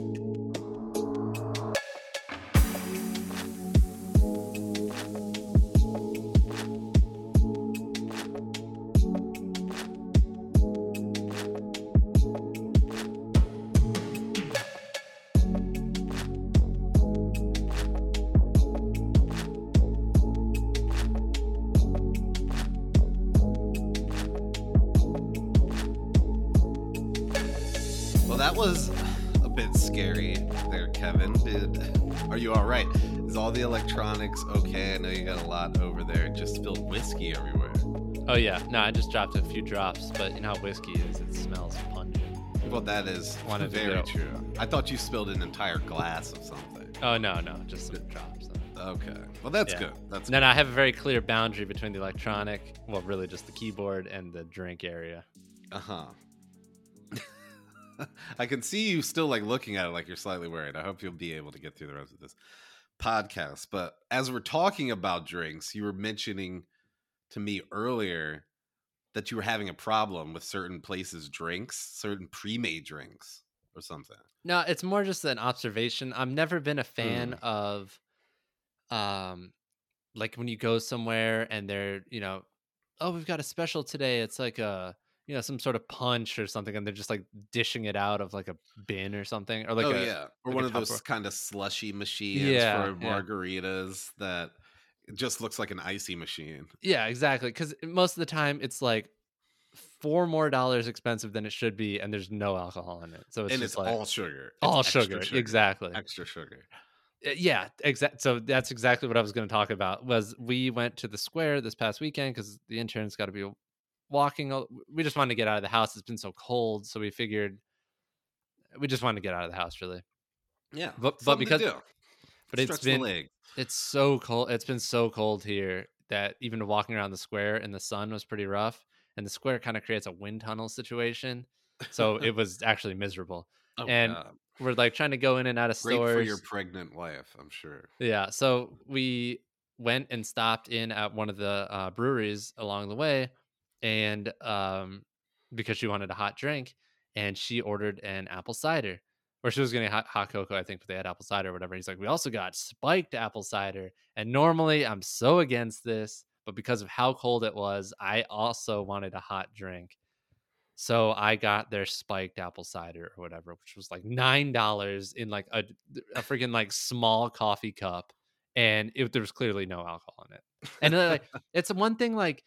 [SPEAKER 1] Okay? I know you got a lot over there. Just spilled whiskey everywhere.
[SPEAKER 2] oh yeah, no, I just dropped a few drops, but you know how whiskey is. It smells pungent.
[SPEAKER 1] Well, that is
[SPEAKER 2] Wanted
[SPEAKER 1] very true. I thought you spilled an entire glass of something.
[SPEAKER 2] Oh no, no, just some drops.
[SPEAKER 1] Okay. Well, that's
[SPEAKER 2] Yeah.
[SPEAKER 1] good. That's
[SPEAKER 2] And then I have a very clear boundary between the electronic, well, really just the keyboard and the drink area.
[SPEAKER 1] Uh huh. I can see you still like looking at it like you're slightly worried. I hope you'll be able to get through the rest of this podcast. But as we're talking about drinks, you were mentioning to me earlier that you were having a problem with certain places' drinks, certain pre-made drinks or something.
[SPEAKER 2] No, it's more just an observation. I've never been a fan
[SPEAKER 1] Mm.
[SPEAKER 2] of um like when you go somewhere and they're, you know, oh, we've got a special today. It's like a you know, some sort of punch or something, and they're just like dishing it out of like a bin or something. Or like
[SPEAKER 1] oh
[SPEAKER 2] a,
[SPEAKER 1] yeah, or
[SPEAKER 2] like
[SPEAKER 1] one of those
[SPEAKER 2] Tupperware.
[SPEAKER 1] kind of slushy machines
[SPEAKER 2] Yeah,
[SPEAKER 1] for
[SPEAKER 2] yeah.
[SPEAKER 1] margaritas that just looks like an icy machine.
[SPEAKER 2] Yeah, exactly. Because most of the time it's like four more dollars expensive than it should be, and there's no alcohol in it. So it's
[SPEAKER 1] and it's
[SPEAKER 2] like
[SPEAKER 1] all sugar. It's
[SPEAKER 2] all
[SPEAKER 1] extra
[SPEAKER 2] sugar. Exactly.
[SPEAKER 1] Extra sugar.
[SPEAKER 2] Uh, yeah exact so that's exactly what i was going to talk about was we went to the square this past weekend because the intern's got to be walking we just wanted to get out of the house it's been so cold so we figured we just wanted to get out of the house really
[SPEAKER 1] Yeah,
[SPEAKER 2] But- but because- but it's
[SPEAKER 1] Stretch
[SPEAKER 2] been-
[SPEAKER 1] the leg.
[SPEAKER 2] it's so cold it's been so cold here that even walking around the square in the sun was pretty rough and the square kind of creates a wind tunnel situation so it was actually miserable
[SPEAKER 1] Oh,
[SPEAKER 2] and
[SPEAKER 1] God.
[SPEAKER 2] we're like trying to go in and out of
[SPEAKER 1] great
[SPEAKER 2] stores
[SPEAKER 1] for your pregnant wife, I'm sure.
[SPEAKER 2] Yeah. So we went and stopped in at one of the uh, breweries along the way, and um, because she wanted a hot drink, and she ordered an apple cider. Or she was getting hot, hot cocoa, I think, but they had apple cider or whatever. He's like, we also got spiked apple cider. And normally I'm so against this, but because of how cold it was, I also wanted a hot drink. So I got their spiked apple cider or whatever, which was like nine dollars in like a, a freaking like small coffee cup, and it, there was clearly no alcohol in it. And like, it's one thing like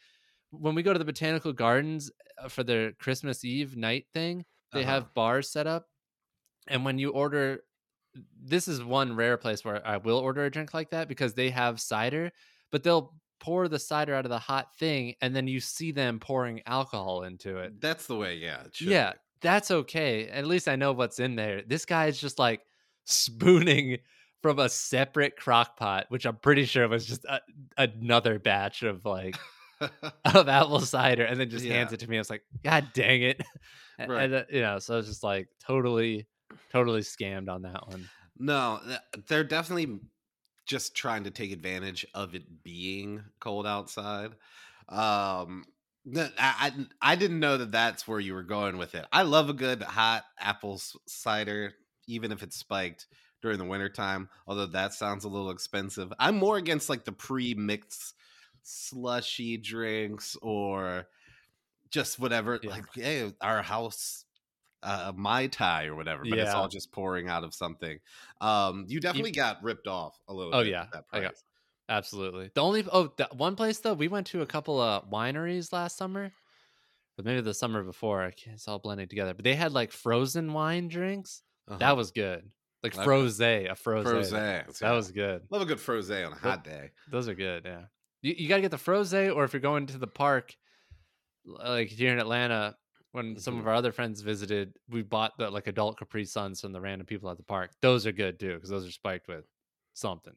[SPEAKER 2] when we go to the botanical gardens uh, for their Christmas Eve night thing, they
[SPEAKER 1] Uh-huh.
[SPEAKER 2] have bars set up, and when you order, this is one rare place where I will order a drink like that because they have cider, but they'll pour the cider out of the hot thing, and then you see them pouring alcohol into it.
[SPEAKER 1] That's the way. Yeah.
[SPEAKER 2] Yeah,
[SPEAKER 1] be.
[SPEAKER 2] that's okay. At least I know what's in there. This guy is just like spooning from a separate crock pot, which I'm pretty sure was just a, another batch of like of apple cider, and then just hands it to me. I was like, God dang it!
[SPEAKER 1] Right.
[SPEAKER 2] And, uh, you know, so I was just like totally, totally scammed on that one.
[SPEAKER 1] No, they're definitely just trying to take advantage of it being cold outside. Um, I, I I didn't know that that's where you were going with it. I love a good hot apple cider, even if it's spiked during the wintertime, although that sounds a little expensive. I'm more against like the pre-mixed slushy drinks or just whatever
[SPEAKER 2] Yeah.
[SPEAKER 1] like hey, our house uh mai tai or whatever but it's all just pouring out of something um you definitely got ripped off a little
[SPEAKER 2] Oh,
[SPEAKER 1] bit
[SPEAKER 2] yeah, I got-
[SPEAKER 1] price.
[SPEAKER 2] Absolutely. The only oh, that one place though, we went to a couple of wineries last summer, but maybe the summer before. I can't, it's all blending together. But they had like frozen wine drinks.
[SPEAKER 1] Uh-huh.
[SPEAKER 2] That was good. Like
[SPEAKER 1] Okay.
[SPEAKER 2] frosé, a froze.
[SPEAKER 1] Frosé,
[SPEAKER 2] That,
[SPEAKER 1] yeah.
[SPEAKER 2] was good.
[SPEAKER 1] love a good frosé on a hot day
[SPEAKER 2] Those are good. Yeah. You, you got to get the frosé, or if you're going to the park, like here in Atlanta, when some of
[SPEAKER 1] Mhm.
[SPEAKER 2] our other friends visited, we bought the like adult Capri Suns from the random people at the park. Those are good too, because those are spiked with something.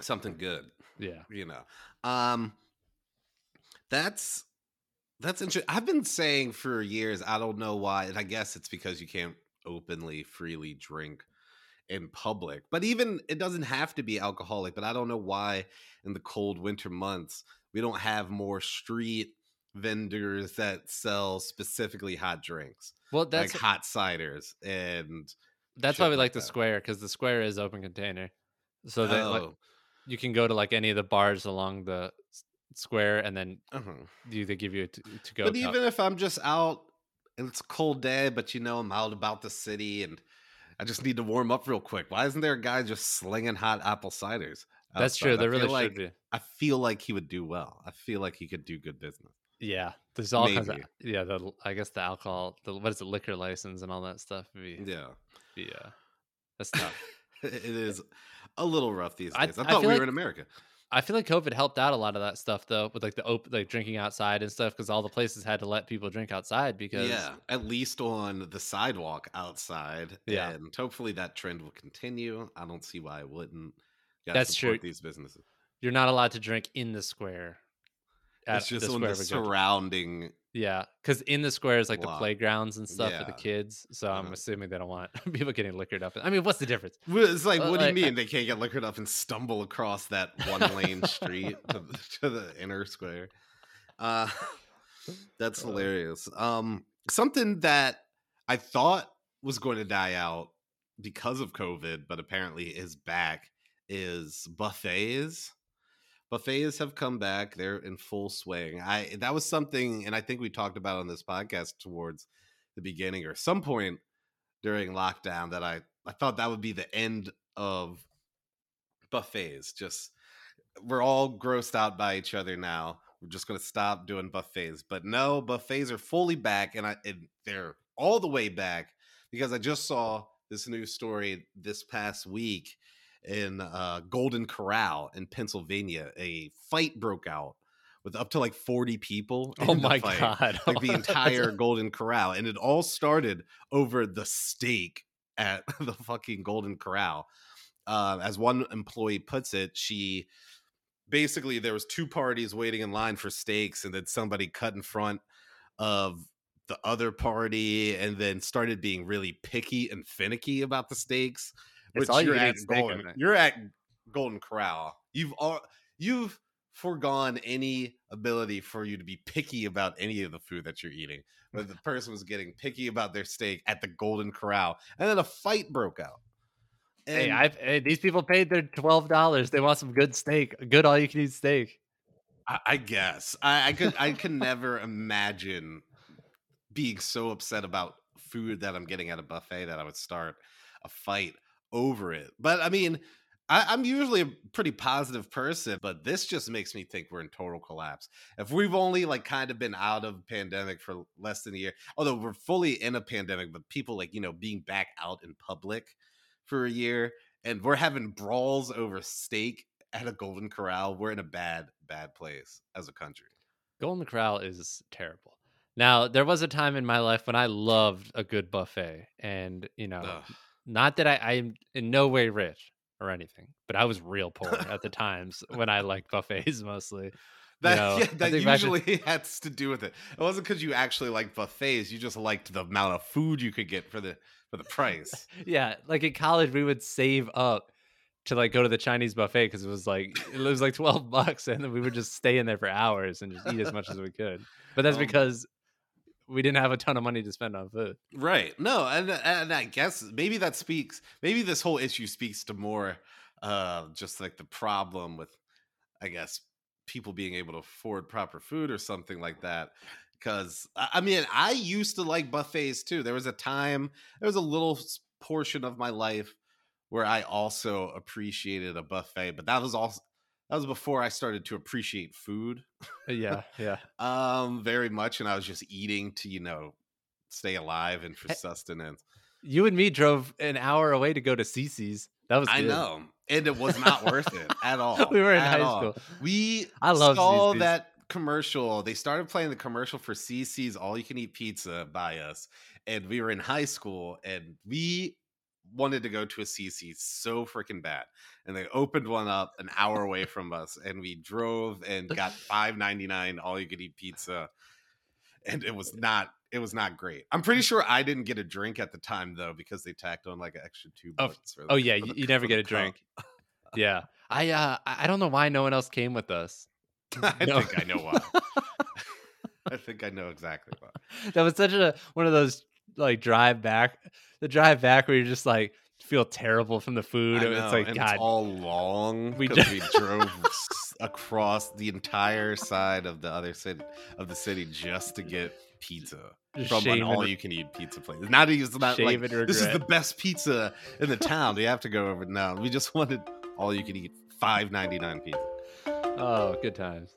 [SPEAKER 1] something good
[SPEAKER 2] Yeah.
[SPEAKER 1] you know um that's that's interesting i've been saying for years i don't know why and i guess it's because you can't openly freely drink in public but even it doesn't have to be alcoholic but i don't know why in the cold winter months we don't have more street vendors that sell specifically hot drinks
[SPEAKER 2] Well, that's
[SPEAKER 1] like hot ciders and
[SPEAKER 2] That's why we
[SPEAKER 1] like
[SPEAKER 2] like the
[SPEAKER 1] that.
[SPEAKER 2] square because the square is open container, so that like,
[SPEAKER 1] oh,
[SPEAKER 2] you can go to like any of the bars along the square, and then
[SPEAKER 1] uh-huh.
[SPEAKER 2] you they give you a to, to go.
[SPEAKER 1] But even if I'm just out and it's a cold day, but you know I'm out about the city and I just need to warm up real quick. Why isn't there a guy just slinging hot apple ciders?
[SPEAKER 2] that's true.
[SPEAKER 1] outside? I
[SPEAKER 2] There really
[SPEAKER 1] like,
[SPEAKER 2] should be.
[SPEAKER 1] I feel like he would do well. I feel like he could do good business.
[SPEAKER 2] Yeah, there's all kinds of yeah. The I guess the alcohol, the what is it, liquor license and all that stuff. Be,
[SPEAKER 1] Yeah,
[SPEAKER 2] be uh, that's tough.
[SPEAKER 1] it is a little rough these days. I,
[SPEAKER 2] I
[SPEAKER 1] thought
[SPEAKER 2] feel
[SPEAKER 1] we
[SPEAKER 2] like-
[SPEAKER 1] were in America.
[SPEAKER 2] I feel like COVID helped out a lot of that stuff though, with like the open, like drinking outside and stuff, because all the places had to let people drink outside because
[SPEAKER 1] Yeah, at least on the sidewalk outside.
[SPEAKER 2] Yeah.
[SPEAKER 1] and hopefully that trend will continue. I don't see why it wouldn't.
[SPEAKER 2] That's true.
[SPEAKER 1] These businesses.
[SPEAKER 2] you're not allowed to drink in the square.
[SPEAKER 1] It's just
[SPEAKER 2] the
[SPEAKER 1] on the surrounding
[SPEAKER 2] Yeah, because in the square is like the playgrounds and stuff for the kids. So I'm
[SPEAKER 1] Uh-huh.
[SPEAKER 2] assuming they don't want people getting liquored up. I mean, what's the difference?
[SPEAKER 1] It's like,
[SPEAKER 2] Uh,
[SPEAKER 1] what do you
[SPEAKER 2] like, I-
[SPEAKER 1] mean they can't get liquored up and stumble across that one lane street to, the- to the inner square? Uh, that's
[SPEAKER 2] Uh.
[SPEAKER 1] hilarious. Um, something that I thought was going to die out because of COVID, but apparently is back is buffets. Buffets have come back; they're in full swing. I that was something, and I think we talked about on this podcast towards the beginning or some point during lockdown that I I thought that would be the end of buffets. Just we're all grossed out by each other now. We're just going to stop doing buffets. But no, buffets are fully back and I and they're all the way back because I just saw this news story this past week in uh, Golden Corral in Pennsylvania. A fight broke out with up to like 40 people.
[SPEAKER 2] Oh my
[SPEAKER 1] fight
[SPEAKER 2] god!
[SPEAKER 1] like the entire Golden Corral, and it all started over the steak at the fucking Golden Corral. Uh, as one employee puts it, she basically there was two parties waiting in line for steaks, and then somebody cut in front of the other party, and then started being really picky and finicky about the steaks.
[SPEAKER 2] It's
[SPEAKER 1] Which
[SPEAKER 2] all you
[SPEAKER 1] you're at Golden, you're at Golden Corral. You've all you've foregone any ability for you to be picky about any of the food that you're eating. But the person was getting picky about their steak at the Golden Corral, and then a fight broke out.
[SPEAKER 2] hey, I've, hey, these people paid their twelve dollars. They want some good steak, good all you can eat steak.
[SPEAKER 1] I, I guess I, I could I could never imagine being so upset about food that I'm getting at a buffet that I would start a fight over it. But I mean, I, I'm usually a pretty positive person, but this just makes me think we're in total collapse. If we've only like kind of been out of pandemic for less than a year, although we're fully in a pandemic, but people like you know being back out in public for a year, and we're having brawls over steak at a Golden Corral, we're in a bad, bad place as a country.
[SPEAKER 2] Golden Corral is terrible. Now, there was a time in my life when I loved a good buffet, and you know,
[SPEAKER 1] Ugh.
[SPEAKER 2] Not that I, I'm in no way rich or anything, but I was real poor at the times when I liked buffets mostly.
[SPEAKER 1] That,
[SPEAKER 2] know,
[SPEAKER 1] yeah, that
[SPEAKER 2] to-
[SPEAKER 1] has to do with it. It wasn't because you actually liked buffets; you just liked the amount of food you could get for the for the price.
[SPEAKER 2] Yeah, like in college, we would save up to like go to the Chinese buffet because it was like it was like twelve bucks, and then we would just stay in there for hours and just eat as much as we could. But that's
[SPEAKER 1] Um,
[SPEAKER 2] because we didn't have a ton of money to spend on food.
[SPEAKER 1] Right. No, and and I guess maybe that speaks maybe this whole issue speaks to more uh just like the problem with I guess people being able to afford proper food or something like that. Cause I I mean, I used to like buffets too. There was a time, there was a little portion of my life where I also appreciated a buffet, but that was also that was before I started to appreciate food
[SPEAKER 2] Yeah, yeah.
[SPEAKER 1] um very much and I was just eating to, you know, stay alive and for
[SPEAKER 2] Hey,
[SPEAKER 1] sustenance.
[SPEAKER 2] You and me drove an hour away to go to CiCi's. That was
[SPEAKER 1] I know. And it was not worth it at all.
[SPEAKER 2] we were in high
[SPEAKER 1] all.
[SPEAKER 2] school.
[SPEAKER 1] We
[SPEAKER 2] I love
[SPEAKER 1] saw
[SPEAKER 2] CiCi's.
[SPEAKER 1] that commercial. They started playing the commercial for CiCi's All You Can Eat Pizza by us. And we were in high school and we wanted to go to a CiCi so freaking bad. And they opened one up an hour away from us and we drove and got 5.99 all you could eat pizza. And it was not it was not great. I'm pretty sure I didn't get a drink at the time though because they tacked on like an extra 2
[SPEAKER 2] Oh,
[SPEAKER 1] bucks.
[SPEAKER 2] Oh
[SPEAKER 1] the-
[SPEAKER 2] yeah,
[SPEAKER 1] for
[SPEAKER 2] you,
[SPEAKER 1] the-
[SPEAKER 2] you never get a drink. Yeah, I uh, I I don't know why no one else came with us.
[SPEAKER 1] I
[SPEAKER 2] No.
[SPEAKER 1] think I know why. I think I know exactly why.
[SPEAKER 2] that was such a one of those like drive back, the drive back where you're just like feel terrible from the food.
[SPEAKER 1] Know,
[SPEAKER 2] it's like God,
[SPEAKER 1] it's all long
[SPEAKER 2] We
[SPEAKER 1] because
[SPEAKER 2] ju-
[SPEAKER 1] we, drove across the entire side of the other city of the city just to get pizza
[SPEAKER 2] just
[SPEAKER 1] from an all-you-can-eat pizza place. Not even not like this is the best pizza in the town. We have to go over. No, we just wanted all-you-can-eat five ninety nine pizza.
[SPEAKER 2] oh, good times.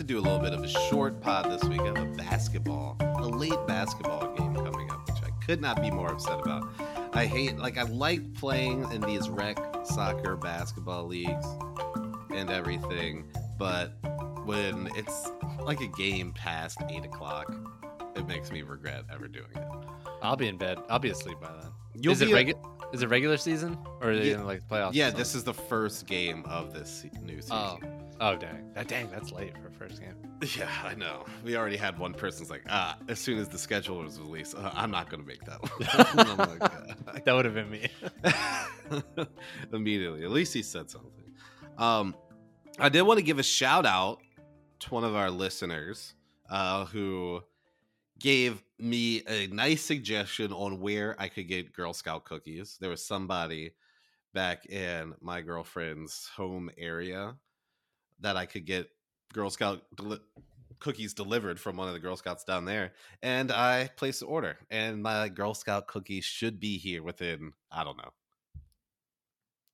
[SPEAKER 1] To do a little bit of a short pod this week. I have a basketball, a late basketball game coming up, which I could not be more upset about. I hate, like, I like playing in these rec soccer basketball leagues and everything, but when it's like a game past eight o'clock, it makes me regret ever doing it.
[SPEAKER 2] I'll be in bed. I'll be asleep by then.
[SPEAKER 1] You'll
[SPEAKER 2] is it
[SPEAKER 1] be a-
[SPEAKER 2] regular? Is it regular season or
[SPEAKER 1] Yeah.
[SPEAKER 2] in like playoffs?
[SPEAKER 1] Yeah, this is the first game of this new oh. season.
[SPEAKER 2] Oh, oh dang, that dang, that's late for first game.
[SPEAKER 1] Yeah, I know. We already had one person's like, ah, as soon as the schedule was released, uh, I'm not going to make that one. Like, "Uh,
[SPEAKER 2] That would have been me.
[SPEAKER 1] Immediately. At least he said something. Um, I did want to give a shout out to one of our listeners uh, who gave me a nice suggestion on where I could get Girl Scout cookies. There was somebody back in my girlfriend's home area that I could get Girl Scout deli- cookies delivered from one of the Girl Scouts down there. And I placed the order, and my Girl Scout cookies should be here within, I don't know,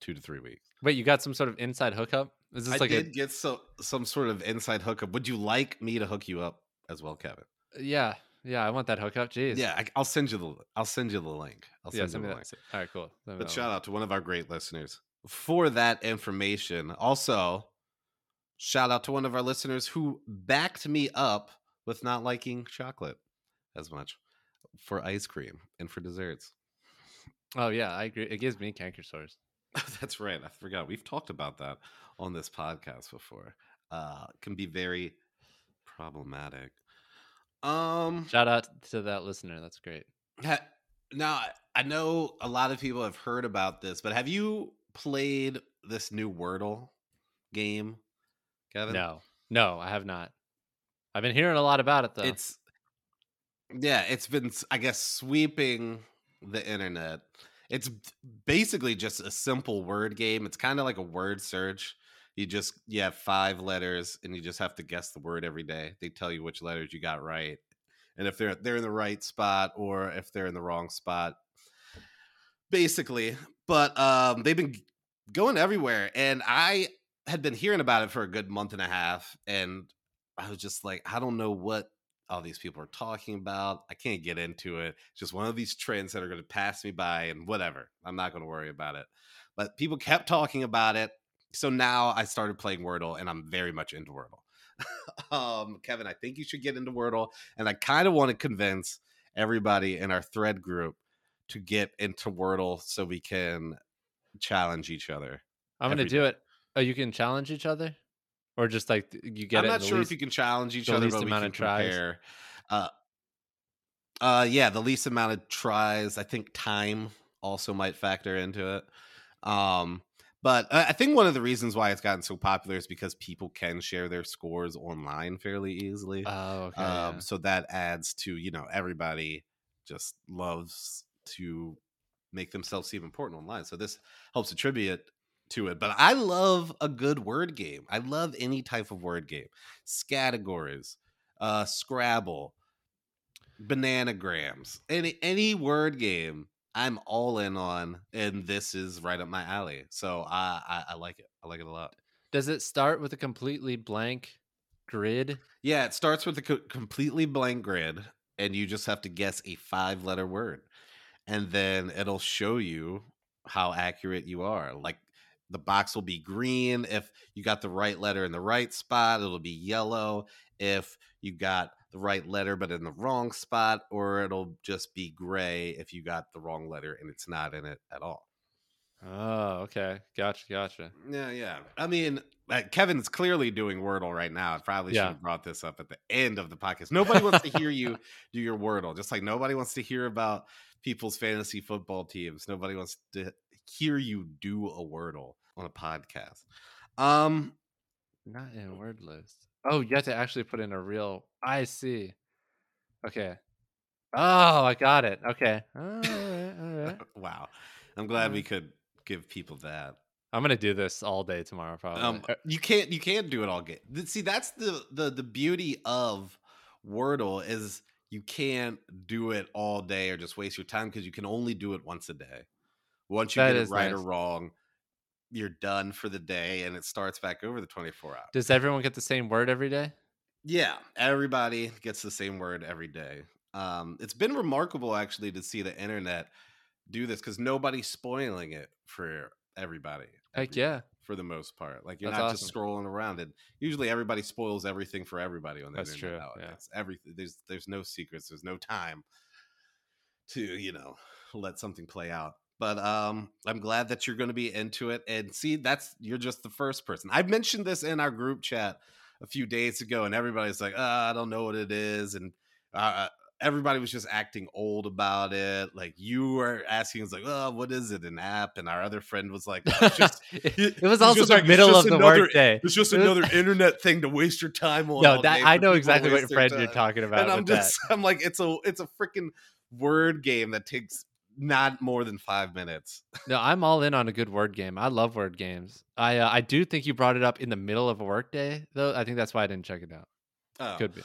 [SPEAKER 1] two to three weeks.
[SPEAKER 2] Wait, you got some sort of inside hookup? Is this
[SPEAKER 1] I
[SPEAKER 2] like
[SPEAKER 1] did get so, some sort of inside hookup. Would you like me to hook you up as well, Kevin?
[SPEAKER 2] Uh, yeah, yeah. I want that hookup. Jeez.
[SPEAKER 1] Yeah, I, I'll send you the I'll send you the link. I'll
[SPEAKER 2] yeah.
[SPEAKER 1] send
[SPEAKER 2] Send
[SPEAKER 1] you the link.
[SPEAKER 2] All right, cool.
[SPEAKER 1] But shout out to one of our great listeners, for that information. Also, shout out to one of our listeners who backed me up with not liking chocolate as much for ice cream and for desserts.
[SPEAKER 2] Oh yeah, I agree. It gives me canker sores.
[SPEAKER 1] That's right. I forgot. We've talked about that on this podcast before. Uh can be very problematic. Um
[SPEAKER 2] Shout out to that listener. That's great.
[SPEAKER 1] ha- now I know a lot of people have heard about this, but have you played this new Wordle game, Kevin?
[SPEAKER 2] No, no, I have not. I've been hearing a lot about it though.
[SPEAKER 1] It's yeah, it's been I guess sweeping the internet. It's basically just a simple word game. It's kind of like a word search. You just you have five letters and you just have to guess the word every day. They tell you which letters you got right. And if they're they're in the right spot or if they're in the wrong spot. Basically, but um they've been going everywhere and I had been hearing about it for a good month and a half and I was just like I don't know what all these people are talking about. I can't get into it. It's just one of these trends that are going to pass me by and whatever. I'm not going to worry about it. But people kept talking about it. So now I started playing Wordle and I'm very much into Wordle. um, Kevin, I think you should get into Wordle. And I kind of want to convince everybody in our thread group to get into Wordle so we can challenge each other.
[SPEAKER 2] I'm gonna
[SPEAKER 1] every
[SPEAKER 2] do it. Oh, you can challenge each other, or just like you get
[SPEAKER 1] I'm not
[SPEAKER 2] the
[SPEAKER 1] sure
[SPEAKER 2] least-
[SPEAKER 1] if you can challenge each
[SPEAKER 2] the
[SPEAKER 1] other, but we
[SPEAKER 2] amount
[SPEAKER 1] can
[SPEAKER 2] of tries.
[SPEAKER 1] compare. Uh, uh, yeah, the least amount of tries. I think time also might factor into it. Um, but I I think one of the reasons why it's gotten so popular is because people can share their scores online fairly easily.
[SPEAKER 2] Oh, okay.
[SPEAKER 1] um,
[SPEAKER 2] yeah.
[SPEAKER 1] So that adds to you know everybody just loves to make themselves seem important online. So this helps attribute to it. But I love a good word game. I love any type of word game. Scattergories, uh, Scrabble, bananagrams, any any word game. I'm all in on, and this is right up my alley. So I, I I like it. I like it a lot.
[SPEAKER 2] Does it start with a completely blank grid?
[SPEAKER 1] Yeah, it starts with a co- completely blank grid, and you just have to guess a five letter word. And then it'll show you how accurate you are. Like the box will be green if you got the right letter in the right spot, it'll be yellow if you got the right letter but in the wrong spot, or it'll just be gray if you got the wrong letter and it's not in it at all.
[SPEAKER 2] Oh, okay. Gotcha, gotcha.
[SPEAKER 1] Yeah, yeah. I mean, uh, Kevin's clearly doing Wordle right now. I probably should have brought this up at the end of the podcast. Nobody wants to hear you do your Wordle, just like nobody wants to hear about people's fantasy football teams. Nobody wants to hear you do a Wordle on a podcast. Um,
[SPEAKER 2] Not in word list. Oh, you have to actually put in a real. I see. Okay. Oh, I got it. Okay. All right. All right.
[SPEAKER 1] wow. I'm glad we could give people that.
[SPEAKER 2] I'm gonna do this all day tomorrow, probably.
[SPEAKER 1] Um,
[SPEAKER 2] Uh,
[SPEAKER 1] you can't you can't do it all. Th- See, that's the the the beauty of Wordle is you can't do it all day or just waste your time because you can only do it once a day. Once you
[SPEAKER 2] That
[SPEAKER 1] get it right or wrong, you're done for the day, and it starts back over the 24 hours.
[SPEAKER 2] Does everyone get the same word every day?
[SPEAKER 1] Yeah, everybody gets the same word every day. Um, it's been remarkable actually to see the internet do this because nobody's spoiling it for everybody.
[SPEAKER 2] Heck
[SPEAKER 1] every-
[SPEAKER 2] yeah.
[SPEAKER 1] for the most part. Like you're
[SPEAKER 2] That's
[SPEAKER 1] not just scrolling around, and usually everybody spoils everything for everybody on the
[SPEAKER 2] That's
[SPEAKER 1] internet
[SPEAKER 2] true, yeah.
[SPEAKER 1] Everything there's there's no secrets. There's no time to you know let something play out. But um, I'm glad that you're going to be into it. And see, that's you're just the first person. I mentioned this in our group chat a few days ago, and everybody's like, oh, "I don't know what it is," and uh, everybody was just acting old about it. Like you were asking, "It's like, oh, what is it? An app?" And our other friend was like, "Oh, just
[SPEAKER 2] it, was also
[SPEAKER 1] just
[SPEAKER 2] the
[SPEAKER 1] like,
[SPEAKER 2] middle of the
[SPEAKER 1] another-
[SPEAKER 2] workday.
[SPEAKER 1] it's just another internet thing to waste your time on.
[SPEAKER 2] No, that I know exactly what friend you're talking about.
[SPEAKER 1] And I'm just, I'm like, it's a, it's a freaking word game that takes not more than five minutes.
[SPEAKER 2] No, I'm all in on a good word game. I love word games. I uh, I do think you brought it up in the middle of a workday, though. I think that's why I didn't check it out.
[SPEAKER 1] Oh.
[SPEAKER 2] Could be.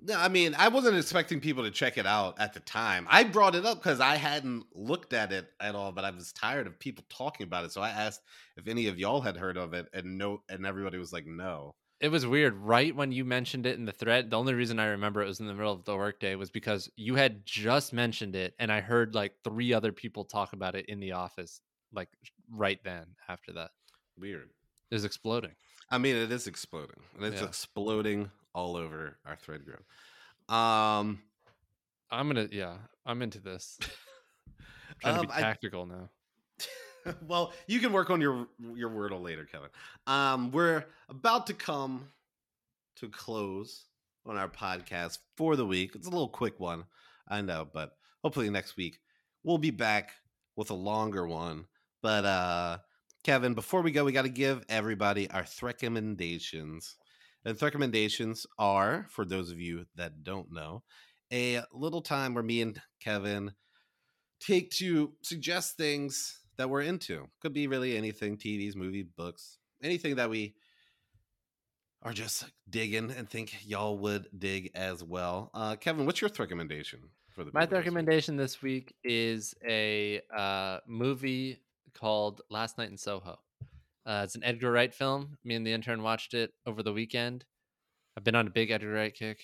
[SPEAKER 1] No, I mean, I wasn't expecting people to check it out at the time. I brought it up because I hadn't looked at it at all, but I was tired of people talking about it. So I asked if any of y'all had heard of it, and no, and everybody was like, no.
[SPEAKER 2] It was weird. Right when you mentioned it in the thread, the only reason I remember it was in the middle of the workday was because you had just mentioned it, and I heard like three other people talk about it in the office, like right then after that.
[SPEAKER 1] Weird.
[SPEAKER 2] It was exploding.
[SPEAKER 1] I mean, it is exploding, and it's
[SPEAKER 2] Yeah.
[SPEAKER 1] exploding all over our thread group. Um,
[SPEAKER 2] I'm gonna yeah, I'm into this. trying to
[SPEAKER 1] um,
[SPEAKER 2] be
[SPEAKER 1] I-
[SPEAKER 2] tactical now.
[SPEAKER 1] well, you can work on your your wordle later, Kevin. Um, we're about to come to close on our podcast for the week. It's a little quick one, I know, but hopefully next week we'll be back with a longer one. But uh Kevin, before we go, we got to give everybody our recommendations. And recommendations are, for those of you that don't know, a little time where me and Kevin take to suggest things that we're into. Could be really anything TVs, movie, books, anything that we are just digging and think y'all would dig as well. Uh, Kevin, what's your recommendation for the
[SPEAKER 2] My
[SPEAKER 1] week?
[SPEAKER 2] recommendation this week is a uh, movie called Last Night in Soho. Uh, it's an Edgar Wright film. Me and the intern watched it over the weekend. I've been on a big Edgar Wright kick.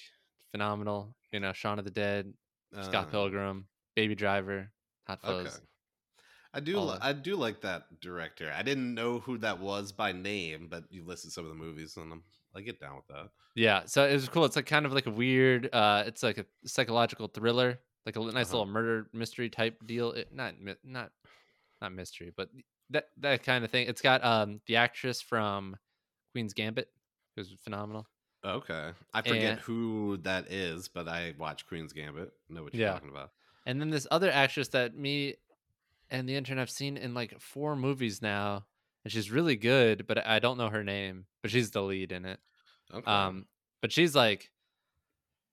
[SPEAKER 2] Phenomenal. You know, Shaun of the Dead, Scott
[SPEAKER 1] Uh,
[SPEAKER 2] Pilgrim, Baby Driver, Hot Fuzz.
[SPEAKER 1] Okay. I do. li- I do like that director. I didn't know who that was by name, but you listed some of the movies, and I'm, I get down with that.
[SPEAKER 2] Yeah, so it was cool. It's like kind of like a weird. uh It's like a psychological thriller, like a nice
[SPEAKER 1] Uh-huh.
[SPEAKER 2] little murder mystery type deal. It, not not not mystery, but that that kind of thing. It's got um the actress from Queen's Gambit, who's phenomenal.
[SPEAKER 1] Okay, I forget
[SPEAKER 2] And-
[SPEAKER 1] who that is, but I watch Queen's Gambit. Know what you're
[SPEAKER 2] Yeah.
[SPEAKER 1] talking about.
[SPEAKER 2] And then this other actress that me and the intern I've seen in like four movies now, and she's really good, but I don't know her name. But she's the lead in it.
[SPEAKER 1] Okay.
[SPEAKER 2] Um, but she's like,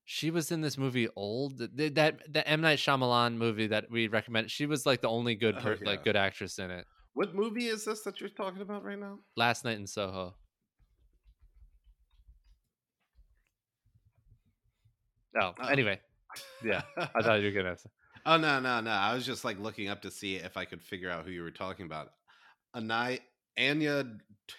[SPEAKER 2] she was in this movie old th- that that M Night Shyamalan movie that we recommend. She was like the only good
[SPEAKER 1] Oh, yeah.
[SPEAKER 2] like good actress in it.
[SPEAKER 1] what movie is this that you're talking about right now?
[SPEAKER 2] Last Night in Soho. Oh,
[SPEAKER 1] Oh.
[SPEAKER 2] anyway, yeah, I thought you were gonna. Say.
[SPEAKER 1] Oh no, no, no! I was just like looking up to see if I could figure out who you were talking about. Anai Anya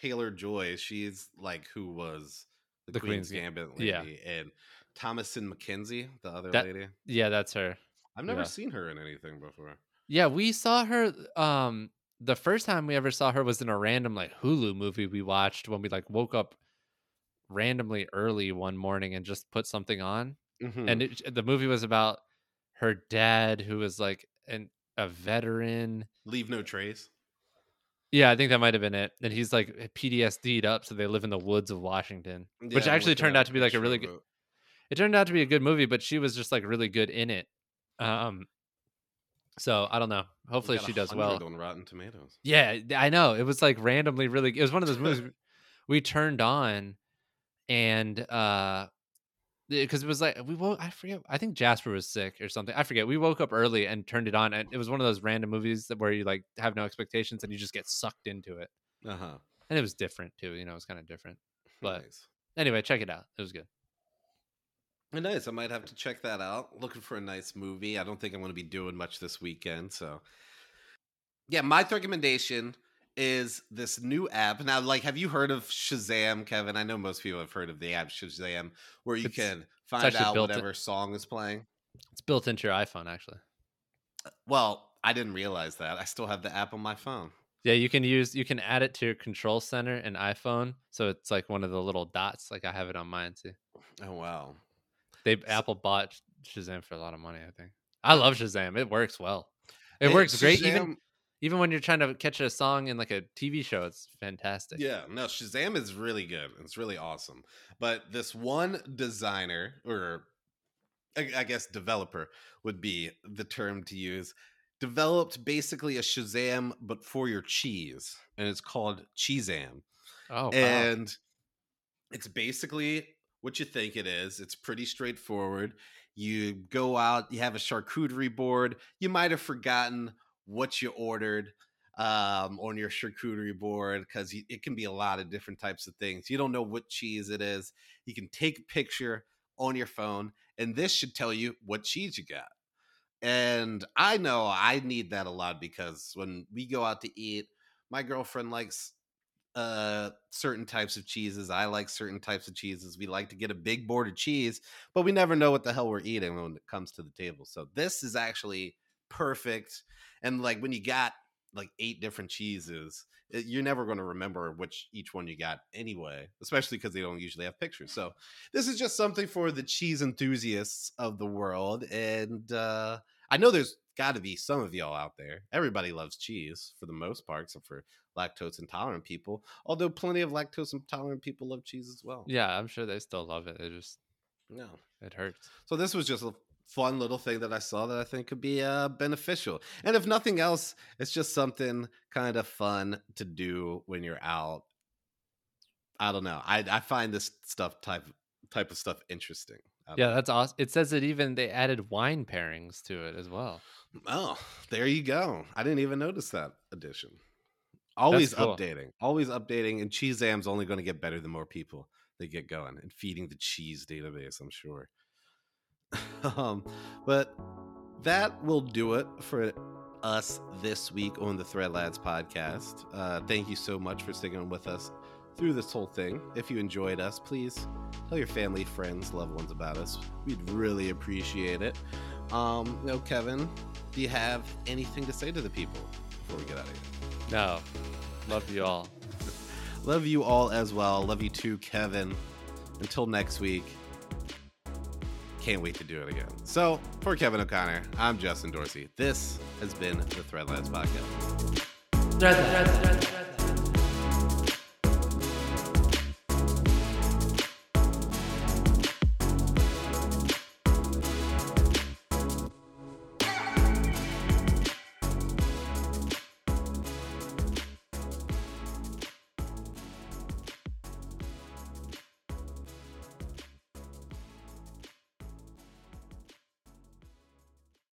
[SPEAKER 1] Taylor Joy. She's like who was the,
[SPEAKER 2] The
[SPEAKER 1] Queen's,
[SPEAKER 2] Queen's
[SPEAKER 1] Gambit lady,
[SPEAKER 2] yeah.
[SPEAKER 1] and Thomasin McKenzie, the other
[SPEAKER 2] That-
[SPEAKER 1] lady.
[SPEAKER 2] Yeah, that's her.
[SPEAKER 1] I've never
[SPEAKER 2] yeah.
[SPEAKER 1] seen her in anything before.
[SPEAKER 2] Yeah, we saw her. Um, the first time we ever saw her was in a random like Hulu movie we watched when we like woke up randomly early one morning and just put something on.
[SPEAKER 1] Mhm.
[SPEAKER 2] and it, the movie was about her dad who was like an a veteran
[SPEAKER 1] Leave no trace.
[SPEAKER 2] yeah i think that might have been it and he's like ptsd'd up so they live in the woods of washington which
[SPEAKER 1] Yeah, I'm
[SPEAKER 2] actually turned out to be like a really good
[SPEAKER 1] it.
[SPEAKER 2] it turned out to be a good movie but she was just like really good in it um so i don't know hopefully she does well
[SPEAKER 1] on Rotten Tomatoes.
[SPEAKER 2] yeah i know it was like randomly really it was one of those movies we turned on and uh because it was like we woke i forget i think jasper was sick or something i forget we woke up early and turned it on and it was one of those random movies that where you like have no expectations and you just get sucked into it
[SPEAKER 1] Uh huh.
[SPEAKER 2] and it was different too you know it was kind of different But-
[SPEAKER 1] nice.
[SPEAKER 2] anyway check it out it was good
[SPEAKER 1] Nice. I might have to check that out. Looking for a nice movie. I don't think I'm going to be doing much this weekend. So, yeah, my recommendation is this new app. Now, like, have you heard of Shazam, Kevin? I know most people have heard of the app Shazam, where you
[SPEAKER 2] It's-
[SPEAKER 1] can find out
[SPEAKER 2] built in-
[SPEAKER 1] whatever song is playing.
[SPEAKER 2] it's built into your iphone actually uh,
[SPEAKER 1] Well, I didn't realize that. I still have the app on my phone.
[SPEAKER 2] yeah you can use you can add it to your control center in iphone so it's like one of the little dots like i have it on mine too
[SPEAKER 1] Oh, wow.
[SPEAKER 2] they apple bought shazam for a lot of money i think i love shazam it works well it
[SPEAKER 1] Hey,
[SPEAKER 2] works great even
[SPEAKER 1] Shazam-
[SPEAKER 2] even when you're trying to catch a song in like a TV show, it's fantastic.
[SPEAKER 1] Yeah, no, Shazam is really good. It's really awesome. But this one designer, or I, guess developer would be the term to use, developed basically a Shazam, but for your cheese. And it's called Cheezam.
[SPEAKER 2] Oh, wow.
[SPEAKER 1] And it's basically what you think it is. It's pretty straightforward. You go out, you have a charcuterie board. You might have forgotten what you ordered um, on your charcuterie board because it can be a lot of different types of things. You don't know what cheese it is. You can take a picture on your phone, and this should tell you what cheese you got. And I know I need that a lot because when we go out to eat, my girlfriend likes uh certain types of cheeses i like certain types of cheeses we like to get a big board of cheese but we never know what the hell we're eating when it comes to the table so this is actually perfect and like when you got like eight different cheeses, it, you're never going to remember which each one you got anyway, especially because they don't usually have pictures. So this is just something for the cheese enthusiasts of the world. And uh, I know there's got to be some of y'all out there. Everybody loves cheese for the most part, except for lactose intolerant people. Although plenty of lactose intolerant people love cheese as well.
[SPEAKER 2] Yeah, I'm sure they still love it. It just
[SPEAKER 1] No.
[SPEAKER 2] it hurts.
[SPEAKER 1] So this was just a fun little thing that I saw that I think could be uh, beneficial. And if nothing else, it's just something kind of fun to do when you're out. I don't know. I I find this stuff type type of stuff interesting.
[SPEAKER 2] Yeah,
[SPEAKER 1] know.
[SPEAKER 2] that's awesome. It says that even they added wine pairings to it as well.
[SPEAKER 1] Oh, there you go. I didn't even notice that addition. Always
[SPEAKER 2] cool.
[SPEAKER 1] updating, always updating, and Cheezam's only going to get better the more people they get going and feeding the cheese database. I'm sure. um, but that will do it for us this week on the Thread Lads podcast. Uh, thank you so much for sticking with us through this whole thing. If you enjoyed us, please tell your family, friends, loved ones about us. We'd really appreciate it. Um, no, Kevin, do you have anything to say to the people before we get out of here?
[SPEAKER 2] No, love you all.
[SPEAKER 1] Love you all as well. Love you too, Kevin. Until next week. Can't wait to do it again. So, for Kevin O'Connor, I'm Justin Dorsey. This has been the Threadlands Podcast.